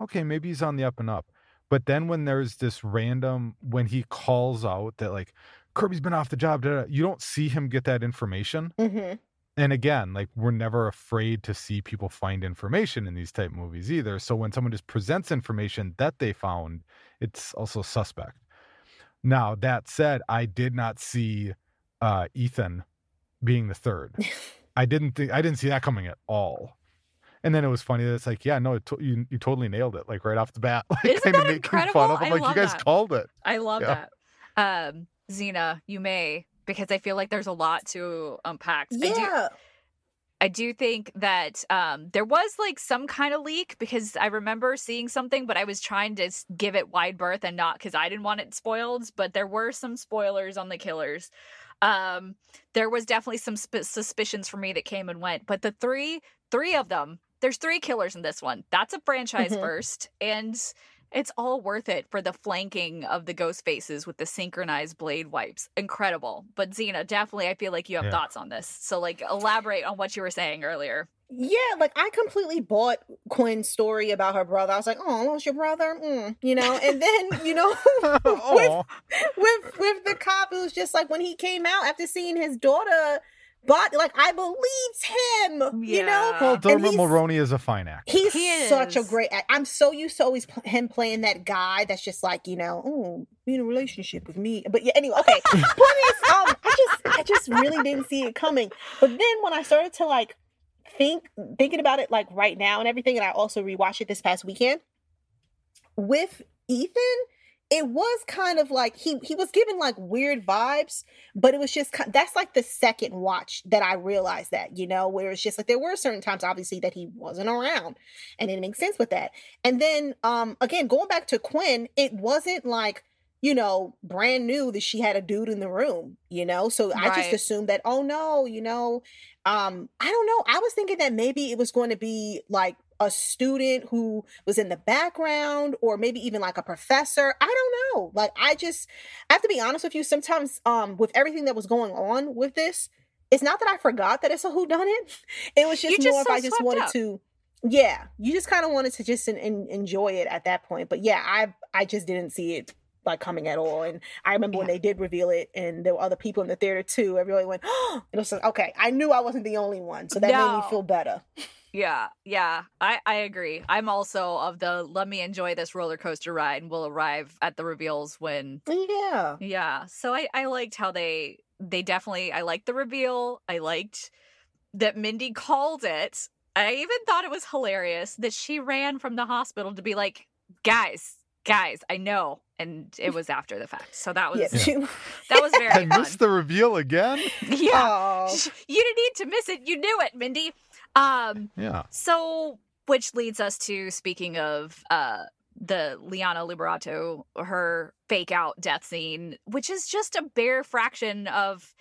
okay, maybe he's on the up and up. But then when there's this random when he calls out that like Kirby's been off the job, da, da, you don't see him get that information. hmm and again like we're never afraid to see people find information in these type movies either so when someone just presents information that they found it's also suspect now that said i did not see uh ethan being the third i didn't think i didn't see that coming at all and then it was funny that it's like yeah no it to- you, you totally nailed it like right off the bat like Isn't that making fun incredible? of him I like you guys that. called it I love Yeah. that. Um, Zena, you may because I feel like there's a lot to unpack. I do, Yeah. I do think that um, there was like some kind of leak because I remember seeing something, but I was trying to give it wide berth and not because I didn't want it spoiled. But there were some spoilers on the killers. Um, there was definitely some sp- suspicions for me that came and went, but the three, three of them, there's three killers in this one. That's a franchise Mhm. first, and it's all worth it for the flanking of the ghost faces with the synchronized blade wipes. Incredible. But Zena, definitely, I feel like you have Yeah. thoughts on this. So, like, elaborate on what you were saying earlier. Yeah, like I completely bought Quinn's story about her brother. I was like, "Oh, I lost your brother," mm, you know. And then, you know, Aw. with with the cop, it was just like when he came out after seeing his daughter body. Like I believed him, you know. Yeah. Well, And Dermot Mulroney is a fine actor. He's He such a great. act- I'm so used to always pl- him playing that guy that's just like you know, oh, be in a relationship with me. But yeah, anyway, okay. Point is, um, I just, I just really didn't see it coming. But then when I started to like think, thinking about it like right now and everything, and I also rewatched it this past weekend with Ethan. It was kind of like he he was giving like weird vibes, but it was just that's like the second watch that I realized that you know where it's just like there were certain times obviously that he wasn't around, and it makes sense with that. And then um again going back to Quinn, it wasn't like you know brand new that she had a dude in the room, you know. So I just assumed that oh no, you know, um I don't know. I was thinking that maybe it was going to be like a student who was in the background or maybe even like a professor. I don't know. Like I just I have to be honest with you sometimes um with everything that was going on with this, it's not that I forgot that it's a who done it. It was just, just more if i just wanted up. to yeah, you just kind of wanted to just en- en- enjoy it at that point. But yeah, I I just didn't see it like coming at all. And I remember when they did reveal it, and there were other people in the theater too. Everybody went, oh, it was like, okay. I knew I wasn't the only one, so that made me feel better. Yeah, yeah, I I agree. I'm also of the let me enjoy this roller coaster ride, and we'll arrive at the reveals when. Yeah, Yeah, so I I liked how they they definitely I liked the reveal. I liked that Mindy called it. I even thought it was hilarious that she ran from the hospital to be like, guys, guys, I know, and it was after the fact. So that was yeah. she- that was very I fun. missed the reveal again. yeah, oh. Aw. you didn't need to miss it. You knew it, Mindy. Um. Yeah. So, which leads us to speaking of uh the Liana Liberato, her fake out death scene, which is just a bare fraction of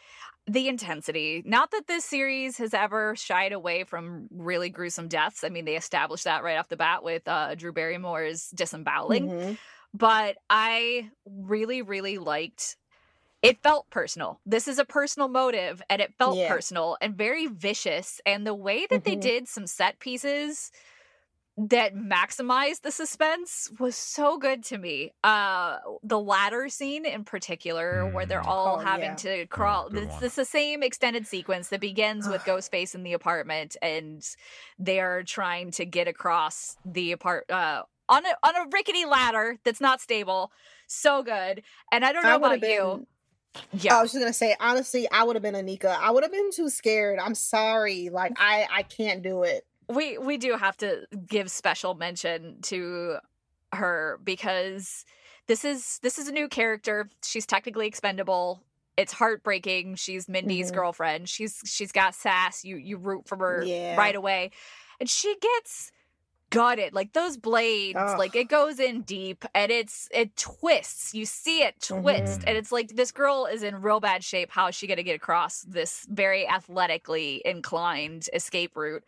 the intensity. Not that this series has ever shied away from really gruesome deaths. I mean, they established that right off the bat with uh, Drew Barrymore's disemboweling Mhm. but I really, really liked. It felt personal. This is a personal motive, and it felt Yeah. personal and very vicious. And the way that they Mhm. did some set pieces that maximized the suspense was so good to me. Uh, the ladder scene in particular, where they're Mm. all Oh, having yeah. to crawl. good It's, it's the same extended sequence that begins with Ghostface in the apartment, and they're trying to get across the apart uh, on a on a rickety ladder that's not stable. So good. And I don't know I about would have you. Yeah. I was just gonna say, honestly, I would have been Anika. I would have been too scared. I'm sorry. Like I, I can't do it. we we do have to give special mention to her because this is this is a new character. She's technically expendable. It's heartbreaking. She's Mindy's Mhm. girlfriend. She's she's got sass. You you root for her Yeah. right away. And she gets gutted. Like those blades, Ugh. like it goes in deep and it's it twists. You see it twist. Mhm. And it's like this girl is in real bad shape. How is she gonna get across this very athletically inclined escape route?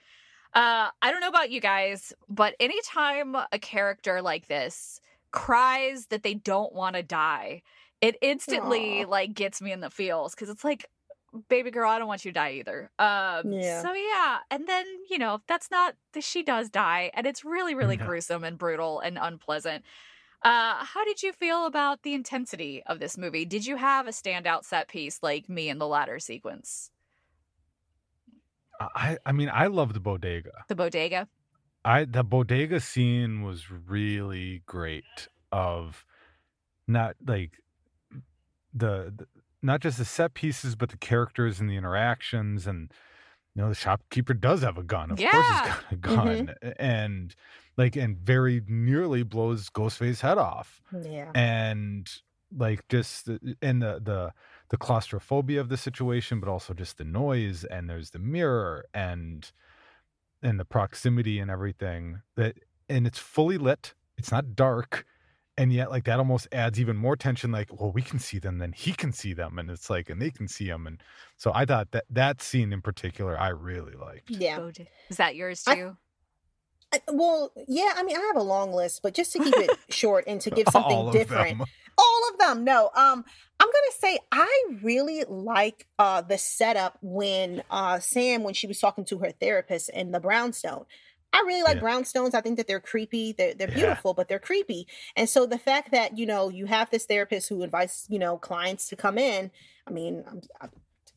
Uh, I don't know about you guys, but anytime a character like this cries that they don't want to die, it instantly Aw. like gets me in the feels because it's like, baby girl, I don't want you to die either. Um, Yeah. So yeah, and then you know that's not she does die, and it's really really Yeah. gruesome and brutal and unpleasant. Uh, how did you feel about the intensity of this movie? Did you have a standout set piece like me in the ladder sequence, I I mean I love the bodega. the bodega? I the bodega scene was really great of not like the, the not just the set pieces but the characters and the interactions and you know the shopkeeper does have a gun. Of course he's got a mm-hmm. gun and like and very nearly blows Ghostface's head off. Mm, yeah. and like just the, and the the the claustrophobia of the situation but also just the noise and there's the mirror and and the proximity and everything that and it's fully lit. It's not dark and yet like that almost adds even more tension like well we can see them then he can see them and it's like and they can see him and so i thought that that scene in particular i really liked Yeah. Is that yours too? I- well, yeah. I mean, I have a long list, but just to keep it short and to give something All different, them. all of them. No, um, I'm gonna say I really like uh the setup when uh Sam when she was talking to her therapist in the brownstone. I really like Yeah. brownstones. I think that they're creepy. They're they're Yeah. beautiful, but they're creepy. And so the fact that you know you have this therapist who invites you know clients to come in. I mean, I'm, I'm,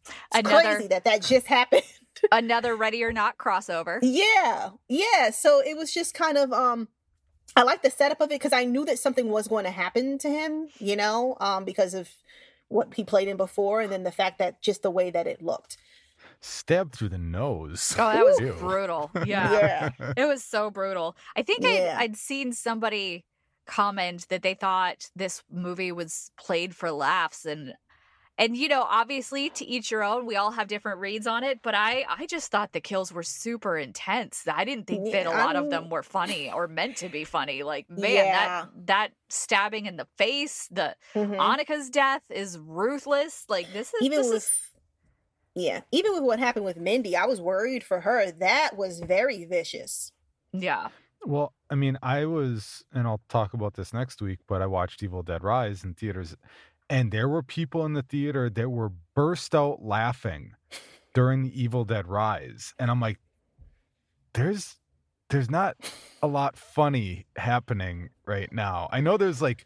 It's Another- crazy that that just happened. Another Ready or Not crossover. Yeah, yeah. So it was just kind of um I like the setup of it because I knew that something was going to happen to him, you know, um, because of what he played in before, and then the fact that just the way that it looked. Stabbed through the nose. Oh, that was Ew. brutal. Yeah. Yeah. It was so brutal. I think Yeah. I'd, I'd seen somebody comment that they thought this movie was played for laughs and and you know obviously to each your own we all have different reads on it but i i just thought the kills were super intense i didn't think that a lot of I'm- them were funny or meant to be funny like man Yeah. that that stabbing in the face the Mhm. anika's death is ruthless like this is Even this with is yeah, even with what happened with Mindy, I was worried for her. That was very vicious. yeah Well, I mean, I was, and I'll talk about this next week, but I watched Evil Dead Rise in theaters, and there were people in the theater that were burst out laughing during the Evil Dead Rise. And I'm like, there's there's not a lot funny happening right now. I know there's like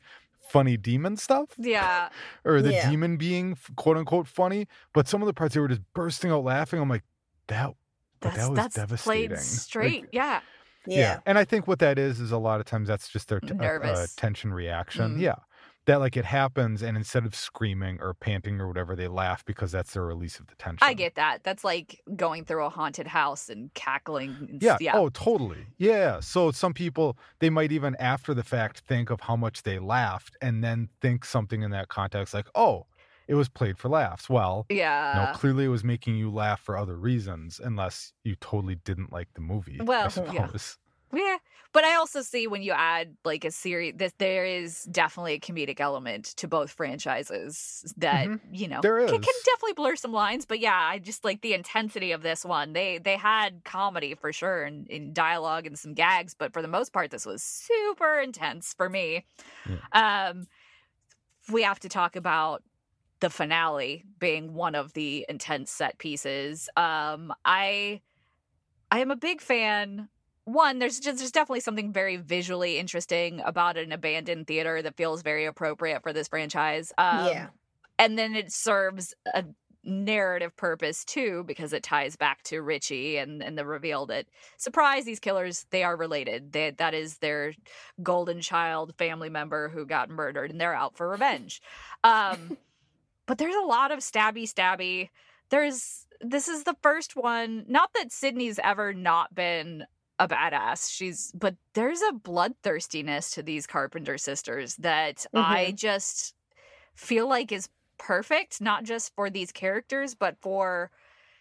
funny demon stuff yeah or the Yeah. demon being quote unquote funny, but some of the parts they were just bursting out laughing. I'm like, that but that's that was that's devastating. played Like, straight yeah Yeah. and I think what that is is a lot of times that's just their t- uh, tension reaction. Mm. Yeah, that like it happens, and instead of screaming or panting or whatever, they laugh because that's their release of the tension. I get that. That's like going through a haunted house and cackling. And Yeah. yeah. Oh, totally. Yeah. So some people they might even after the fact think of how much they laughed, and then think something in that context like, oh, it was played for laughs. Well. yeah. no, clearly it was making you laugh for other reasons, unless you totally didn't like the movie. Well, yeah. Yeah. But I also see when you add like a series that there is definitely a comedic element to both franchises that, Mhm. you know, There can, can definitely blur some lines. But yeah, I just like the intensity of this one. They they had comedy for sure and in dialogue and some gags, but for the most part, this was super intense for me. Um we have to talk about the finale being one of the intense set pieces. Um, I I am a big fan. One, there's just there's definitely something very visually interesting about an abandoned theater that feels very appropriate for this franchise. Um, Yeah. and then it serves a narrative purpose too because it ties back to Richie and and the reveal that surprise these killers they are related. They, that is their golden child family member who got murdered and they're out for revenge. Um but there's a lot of stabby stabby. There's this is the first one. Not that Sidney's ever not been a badass. She's but there's a bloodthirstiness to these Carpenter sisters that I just feel like is perfect, not just for these characters, but for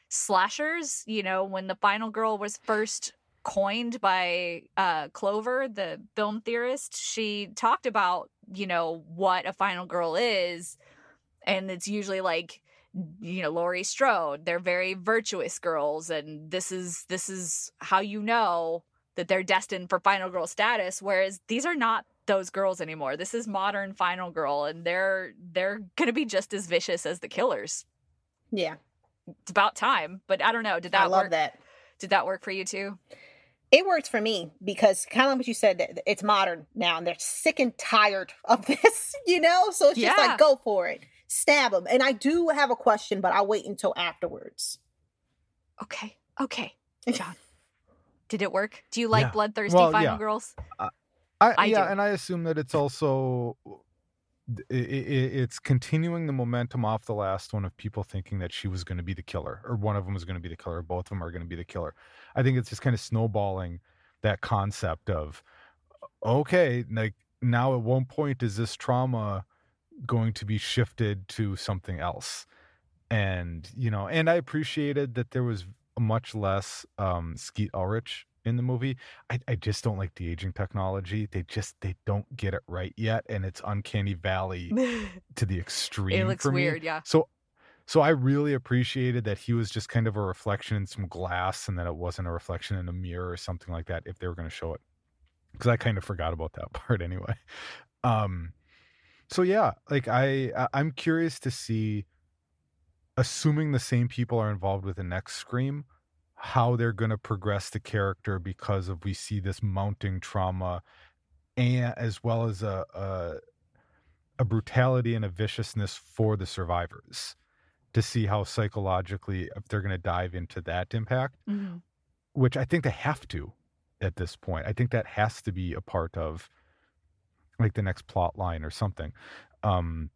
slashers. You know, when the final girl was first coined by uh, Clover, the film theorist, she talked about, you know, what a final girl is. And it's usually like, you know, Laurie Strode. They're very virtuous girls, and this is this is how you know that they're destined for final girl status. Whereas these are not those girls anymore. This is modern final girl, and they're they're gonna be just as vicious as the killers. Yeah. It's about time. But I don't know. Did that I love work? that. Did that work for you too? It worked for me because kind of like what you said, it's modern now and they're sick and tired of this, you know? So it's just Yeah. like, go for it, stab them. And I do have a question, but I'll wait until afterwards. Okay. Okay. Jon. Did it work? Do you like Yeah. bloodthirsty Well, final yeah. girls? I, I yeah, do. and I assume that it's also i i it's continuing the momentum off the last one of people thinking that she was going to be the killer, or one of them was going to be the killer, or both of them are going to be the killer. I think it's just kind of snowballing that concept of okay, like now at one point is this trauma going to be shifted to something else? And you know, and I appreciated that there was much less um Skeet Ulrich in the movie. I, I just don't like the aging technology. They just they don't get it right yet, and it's uncanny valley to the extreme. it looks weird, yeah. So, so I really appreciated that he was just kind of a reflection in some glass, and that it wasn't a reflection in a mirror or something like that. If they were going to show it, because I kind of forgot about that part anyway. Um, so yeah, like I I'm curious to see, assuming the same people are involved with the next Scream, how they're going to progress the character because of we see this mounting trauma, and as well as a a, a brutality and a viciousness for the survivors. to see how psychologically if they're going to dive into that impact, Mhm. which I think they have to at this point. I think that has to be a part of like the next plot line or something. Um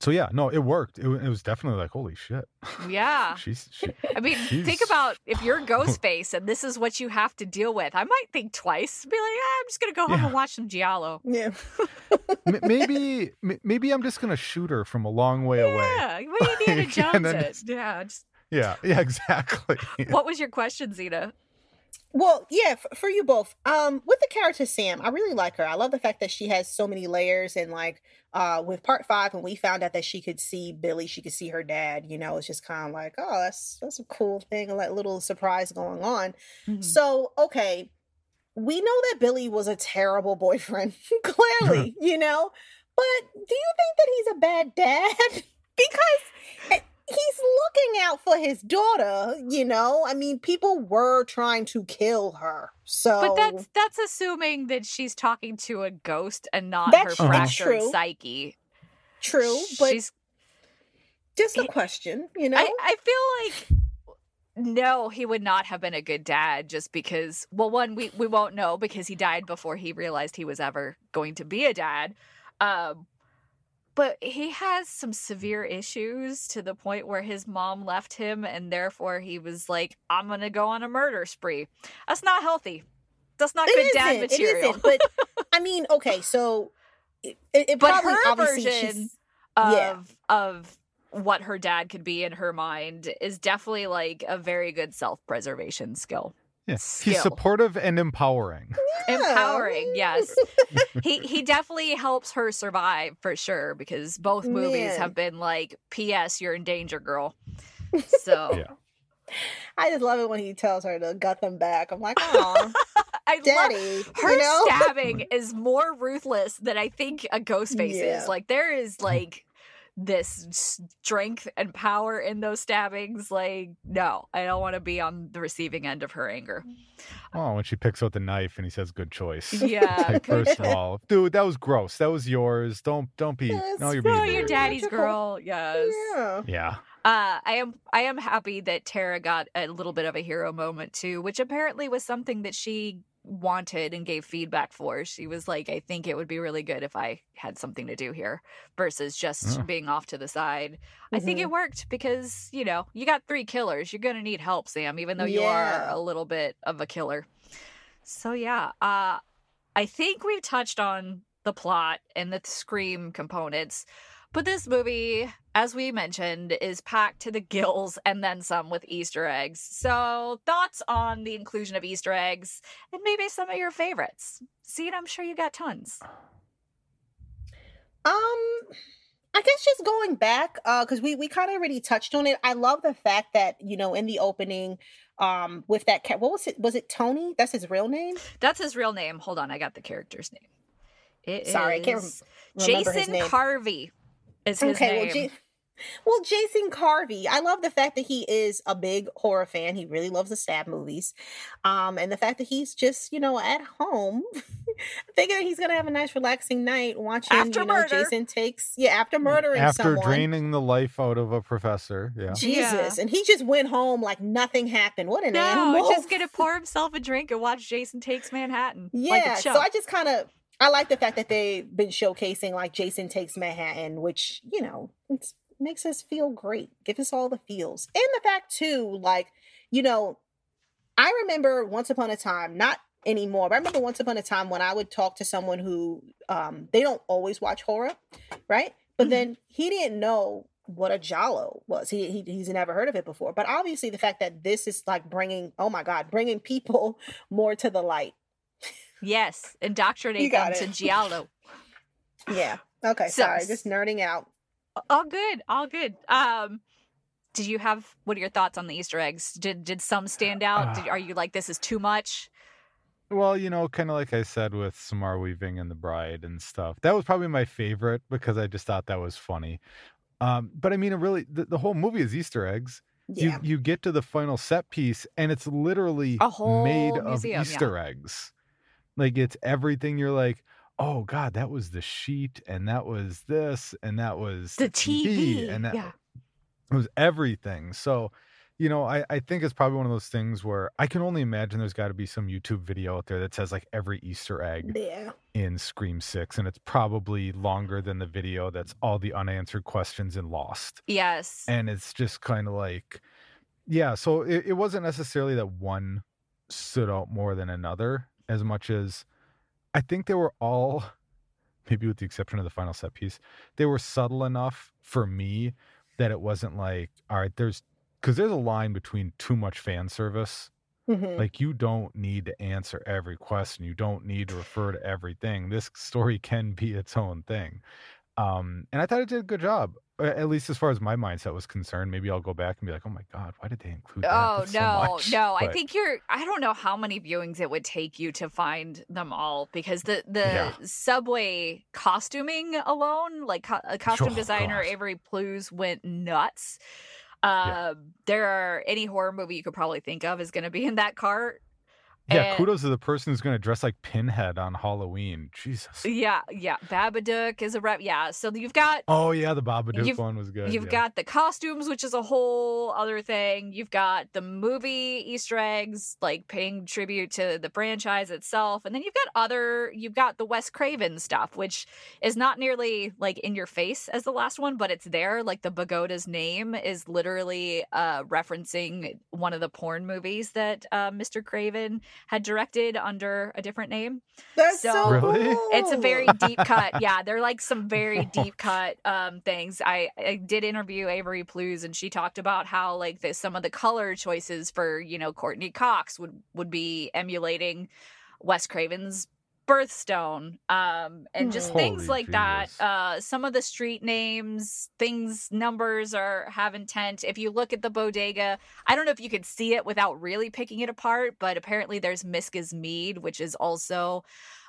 so yeah, no, it worked. It, it was definitely like holy shit. Yeah. She's she, I mean, think about if you're Ghostface and this is what you have to deal with. I might think twice. Be like, ah, I'm just gonna go home Yeah. and watch some Giallo. Yeah. M- maybe m- maybe I'm just going to shoot her from a long way away. Yeah, what do Indiana Like, Jones and then it? Yeah. Just, Yeah, yeah, exactly. what was your question, Zena? Well, yeah, f- for you both. Um, with the character Sam, I really like her. I love the fact that she has so many layers, and like, uh, with part five, when we found out that she could see Billy, she could see her dad. You know, it's just kind of like, oh, that's that's a cool thing, a like, little surprise going on. Mhm. So, okay, we know that Billy was a terrible boyfriend, clearly, you know. But do you think that he's a bad dad? because eh, he's looking out for his daughter, you know. I mean, people were trying to kill her. So But that's that's assuming that she's talking to a ghost and not That's her fractured True. psyche. true, but she's just a it- question, you know. I, I feel like no, he would not have been a good dad just because well one we, we won't know because he died before he realized he was ever going to be a dad. Um but he has some severe issues to the point where his mom left him and therefore he was like I'm to go on a murder spree. That's not healthy. That's not good It dad isn't, material. But I mean, okay, so it, it, it But probably her version of Yeah. of what her dad could be in her mind is definitely like a very good self-preservation skill. Yeah, he's supportive and empowering. Empowering, yes. he he definitely helps her survive for sure because both movies Man. have been like PS you're in danger girl. So Yeah. I just love it when he tells her to gut them back. I'm like, oh, I love daddy, her you know. stabbing is more ruthless than I think a ghost face Yeah. is. Like there is like this strength and power in those stabbings. Like no, I don't want to be on the receiving end of her anger. Oh, when she picks out the knife and he says, "Good choice." Yeah, Like, first of all, dude, that was gross. That was yours. Don't don't be. Yes, no, you're no, being your daddy's Magical. girl. Yes. Yeah. Yeah. Uh, I am I am happy that Tara got a little bit of a hero moment too, which apparently was something that she wanted and gave feedback for. She was like, I think it would be really good if I had something to do here versus just Yeah. being off to the side. I think it worked because, you know, you got three killers. You're going to need help, Sam, even though you Yeah. are a little bit of a killer. So yeah, uh I think we've touched on the plot and the scream components. But this movie, as we mentioned, is packed to the gills and then some with Easter eggs. So, thoughts on the inclusion of Easter eggs and maybe some of your favorites? See, I'm sure you got tons. Um, I guess just going back, uh, because we we kind of already touched on it. I love the fact that you know in the opening, um, with that cat, what was it? Was it Tony? That's his real name. That's his real name. Hold on, I got the character's name. It Sorry, I can't rem- Remember his Jason name. Carvey. Is his okay, name. well, well, Jason Carvey. I love the fact that he is a big horror fan. He really loves the stab movies, um, and the fact that he's just you know at home, thinking that he's gonna have a nice relaxing night watching. After you know, murder. Jason takes yeah after murdering After someone. draining the life out of a professor. Yeah. Jesus, and he just went home like nothing happened. What an no, animal! just gonna pour himself a drink and watch Jason Takes Manhattan. like Yeah, a so I just kind of I like the fact that they've been showcasing like Jason Takes Manhattan, which you know it's, makes us feel great, give us all the feels, and the fact too, like you know, I remember once upon a time, not anymore, but I remember once upon a time when I would talk to someone who um they don't always watch horror, right? But Mhm. then he didn't know what a Giallo was. He, he he's never heard of it before. But obviously, the fact that this is like bringing, oh my God, bringing people more to the light. yes, indoctrinate them got to it. Giallo. Yeah. Okay. So- sorry. Just nerding out. All good, all good. Um, did you have what are your thoughts on the Easter eggs? Did did some stand out? Did, are you like this is too much? Well, you know, kind of like I said with Samara Weaving and the Bride and stuff. That was probably my favorite because I just thought that was funny. Um, but I mean, it really the, the whole movie is Easter eggs. Yeah. You you get to the final set piece and it's literally A whole made of museum, yeah. Easter eggs. Like it's everything you're like, oh God, that was the sheet and that was this and that was The TV, and that yeah. Was everything. So, you know, I, I think it's probably one of those things where I can only imagine there's got to be some YouTube video out there that says like every Easter egg Yeah. in Scream 6, and it's probably longer than the video that's all the unanswered questions in Lost. Yes. And it's just kind of like, yeah, so it, it wasn't necessarily that one stood out more than another as much as I think they were all, maybe with the exception of the final set piece, they were subtle enough for me that it wasn't like, all right, there's, because there's a line between too much fan service Mhm. like you don't need to answer every question. You don't need to refer to everything. This story can be its own thing. Um, and I thought it did a good job, at least as far as my mindset was concerned. Maybe I'll go back and be like, oh my God, why did they include that? Oh That's so no, much." no! I think you're. I don't know how many viewings it would take you to find them all because the the Yeah. subway costuming alone, like co- a costume Oh, designer God. Avery Plewes went nuts. Uh, There are any horror movie you could probably think of is going to be in that cart. Yeah, and- kudos to the person who's going to dress like Pinhead on Halloween. Jesus. Yeah, yeah. Babadook is a rep. Yeah, so you've got Oh yeah, the Babadook one was good. You've yeah. got the costumes, which is a whole other thing. You've got the movie Easter eggs, like paying tribute to the franchise itself. And then you've got other, you've got the Wes Craven stuff, which is not nearly like in your face as the last one, but it's there. Like the Pagoda's name is literally uh, referencing one of the porn movies that uh, Mr. Craven had directed under a different name. That's So- so, Really? cool. It's a very deep cut. Yeah, they're like some very deep cut um things. I, I did interview Avery Plewes and she talked about how like the, some of the color choices for, you know, Courteney Cox would would be emulating Wes Craven's birthstone um and just things Holy like that uh some of the street names things numbers are have intent. If you look at the bodega i don't know if you could see it without really picking it apart but apparently there's miska's mead which is also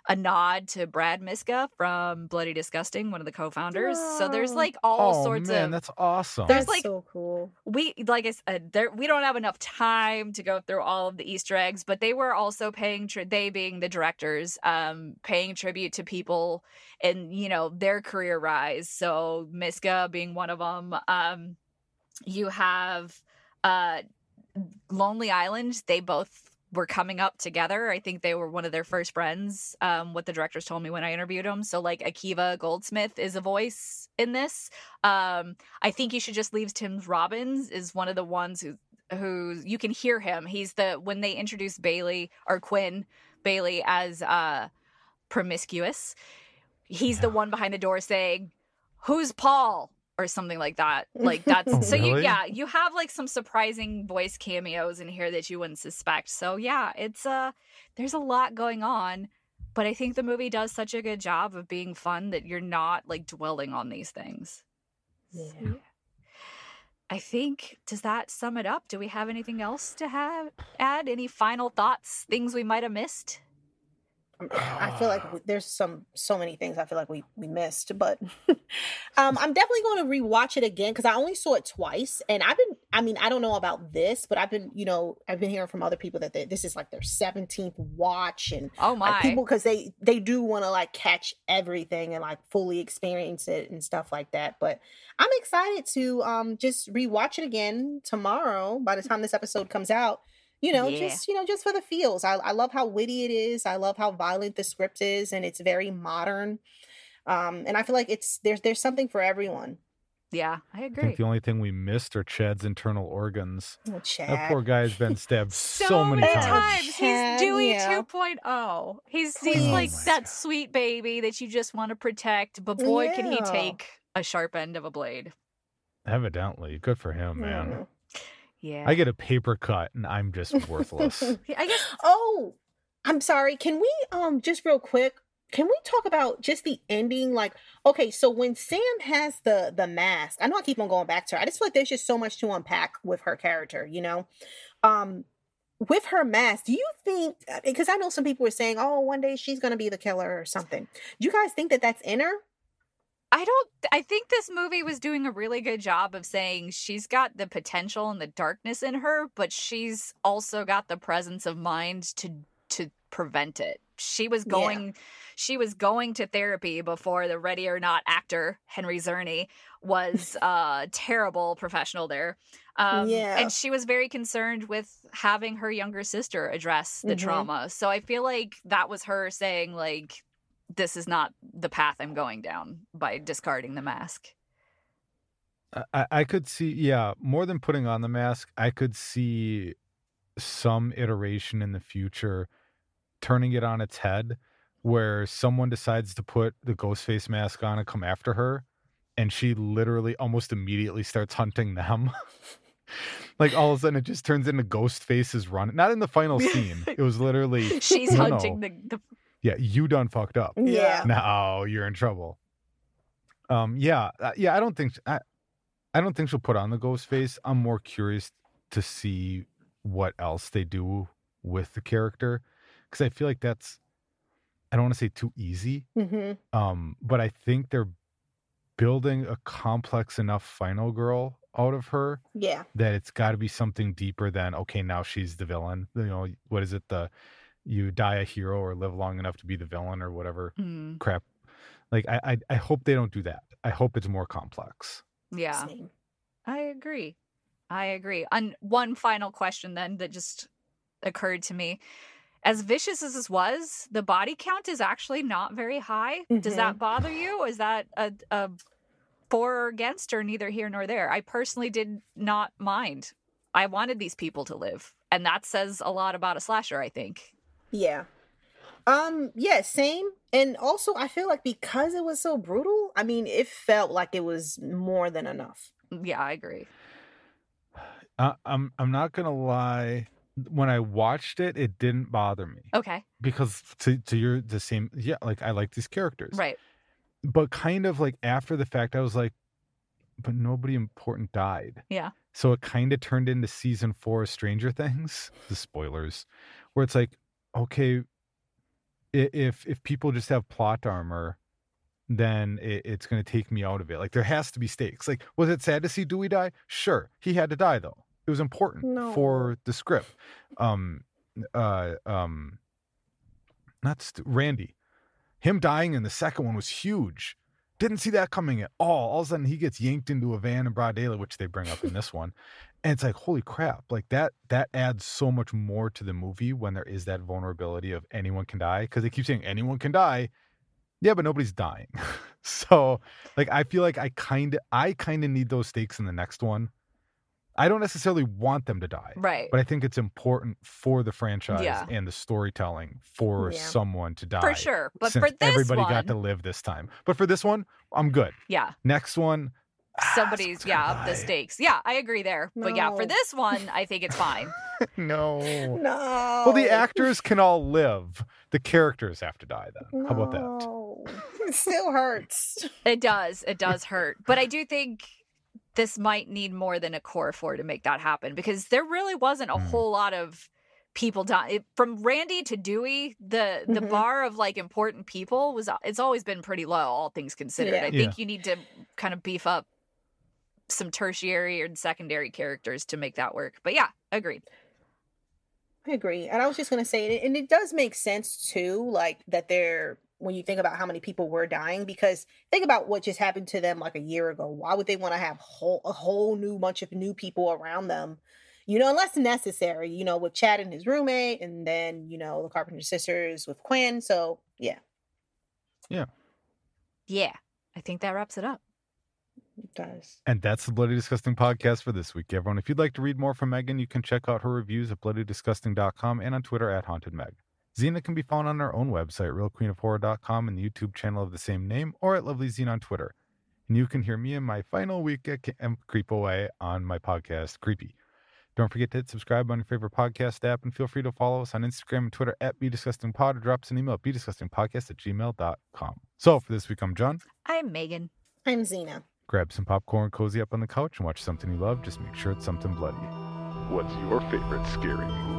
a nod to brad miska from bloody disgusting one of the co-founders so there's Oh. like all oh sorts man, of that's awesome. There's, That's like- so cool. we like I said, there we don't have enough time to go through all of the Easter eggs, but they were also paying tri- they being the directors, um, paying tribute to people and you know their career rise. So Miska being one of them. Um, you have uh, Lonely Island. They both were coming up together. I think they were one of their first friends. Um, what the directors told me when I interviewed them. So like Akiva Goldsmith is a voice in this. Um, I think you should just leave Tim Robbins is one of the ones who who you can hear him. He's the when they introduced Bailey or Quinn Bailey as uh promiscuous. He's the one behind the door saying, "Who's Paul?" Or something like that. Like that's Oh, so you yeah, you have like some surprising voice cameos in here that you wouldn't suspect. So yeah, it's uh there's a lot going on, but I think the movie does such a good job of being fun that you're not like dwelling on these things. Yeah. I think does that sum it up? Do we have anything else to have add? Any final thoughts? Things we might have missed? I feel like there's some so many things I feel like we we missed, but um, I'm definitely going to rewatch it again because I only saw it twice, and I've been I mean I don't know about this, but I've been you know I've been hearing from other people that they, this is like their 17th watch, and Oh my! like people because they they do want to like catch everything and like fully experience it and stuff like that. But I'm excited to um just rewatch it again tomorrow. By the time this episode comes out you know Yeah. just you know just for the feels I, I love how witty it is i love how violent the script is and it's very modern um and i feel like it's there's there's something for everyone yeah, I I agree. think the only thing we missed are Chad's internal organs. oh, That poor guy's been stabbed so, so, many times. times. Chad, He's Dewey yeah. 2.0. He's he's like Please. that sweet baby that you just want to protect, but boy, can he take a sharp end of a blade. Evidently, good for him, man. Mm. Yeah, I get a paper cut and I'm just worthless. I guess oh i'm sorry can we um just real quick can we talk about just the ending? Like okay so when sam has the the mask i know i keep on going back to her i just feel like there's just so much to unpack with her character you know? Um with her mask do you think because i know some people were saying oh one day she's gonna be the killer or something. Do you guys think that that's in her I don't. I think this movie was doing a really good job of saying she's got the potential and the darkness in her, but she's also got the presence of mind to to prevent it. She was Yeah. going. she was going to therapy before the Ready or Not actor Henry Czerny was a terrible professional there. Um, Yeah. And she was very concerned with having her younger sister address the Mhm. trauma. So I feel like that was her saying, like, this is not the path I'm going down by discarding the mask. I, I could see, yeah, more than putting on the mask, I could see some iteration in the future turning it on its head where someone decides to put the ghost face mask on and come after her and she literally almost immediately starts hunting them like all of a sudden it just turns into ghost faces running not in the final scene it was literally She's No, hunting no. the, the yeah you done fucked up Yeah. now you're in trouble um yeah uh, yeah i don't think i i don't think she'll put on the ghost face i'm more curious to see what else they do with the character because i feel like that's i don't want to say too easy mm-hmm. um but i think they're building a complex enough final girl out of her Yeah. that it's got to be something deeper than okay now she's the villain you know what is it the you die a hero or live long enough to be the villain or whatever Mm, crap like I, I i hope they don't do that i hope it's more complex yeah. Same. I agree. I agree. And one final question then that just occurred to me. As vicious as this was, the body count is actually not very high. Does Mhm. that bother you? Is that a, a for or against or neither here nor there? I personally did not mind. I wanted these people to live. And that says a lot about a slasher, I think. Yeah. Um, yeah, same. And also I feel like because it was so brutal, I mean, it felt like it was more than enough. Yeah, I agree. I, i'm i'm not gonna lie when i watched it it didn't bother me Okay. because to, to your the same yeah like i like these characters Right. but kind of like after the fact i was like but nobody important died Yeah. so it kind of turned into season four of stranger things the spoilers where it's like okay if if people just have plot armor then it, it's going to take me out of it. Like there has to be stakes. Like was it sad to see dewey die? Sure he had to die though. It was important No. for the script. Um uh um not St- randy. Him dying in the second one was huge. Didn't see that coming at all. All of a sudden he gets yanked into a van in broad daylight which they bring up in this one and it's like holy crap like that that adds so much more to the movie when there is that vulnerability of anyone can die because they keep saying anyone can die yeah but nobody's dying so like i feel like i kind of i kind of need those stakes in the next one i don't necessarily want them to die Right. but i think it's important for the franchise Yeah. and the storytelling for Yeah. someone to die For sure. But for this everybody one, got to live this time but for this one i'm good yeah. next one somebody's someone's yeah up the stakes. Yeah i agree there. But yeah for this one i think it's fine. No. No. well the actors can all live. The characters have to die then how about that? It still hurts. it does. It does hurt. But i do think this might need more than a core four to make that happen because there really wasn't a Mm. whole lot of people dying from randy to dewey the the Mhm. bar of like important people was it's always been pretty low all things considered. Yeah. i think you need to kind of beef up some tertiary and secondary characters to make that work but yeah agreed I agree. And I was just going to say, and it does make sense too, like that they're, when you think about how many people were dying, because think about what just happened to them like a year ago. Why would they want to have whole, a whole new bunch of new people around them? You know, unless necessary, you know, with Chad and his roommate, and then, you know, the Carpenter sisters with Quinn. So, yeah, yeah Yeah. i think that wraps it up it does. And that's the Bloody Disgusting podcast for this week, everyone. If you'd like to read more from Meagan, you can check out her reviews at bloodydisgusting.com and on Twitter at hauntedmeg. Zena can be found on our own website, realqueenofhorror.com, and the YouTube channel of the same name, or at Lovely Zine on Twitter. And you can hear me in my final week at Camp um, Creep Away on my podcast, Creepy. Don't forget to hit subscribe on your favorite podcast app, and feel free to follow us on Instagram and Twitter at BDisgustingPod or drop us an email at BDisgustingPodcast at gmail.com. So for this week, I'm Jon. i'm meagan I'm Zena. Grab some popcorn, cozy up on the couch, and watch something you love. Just make sure it's something bloody. What's your favorite scary movie?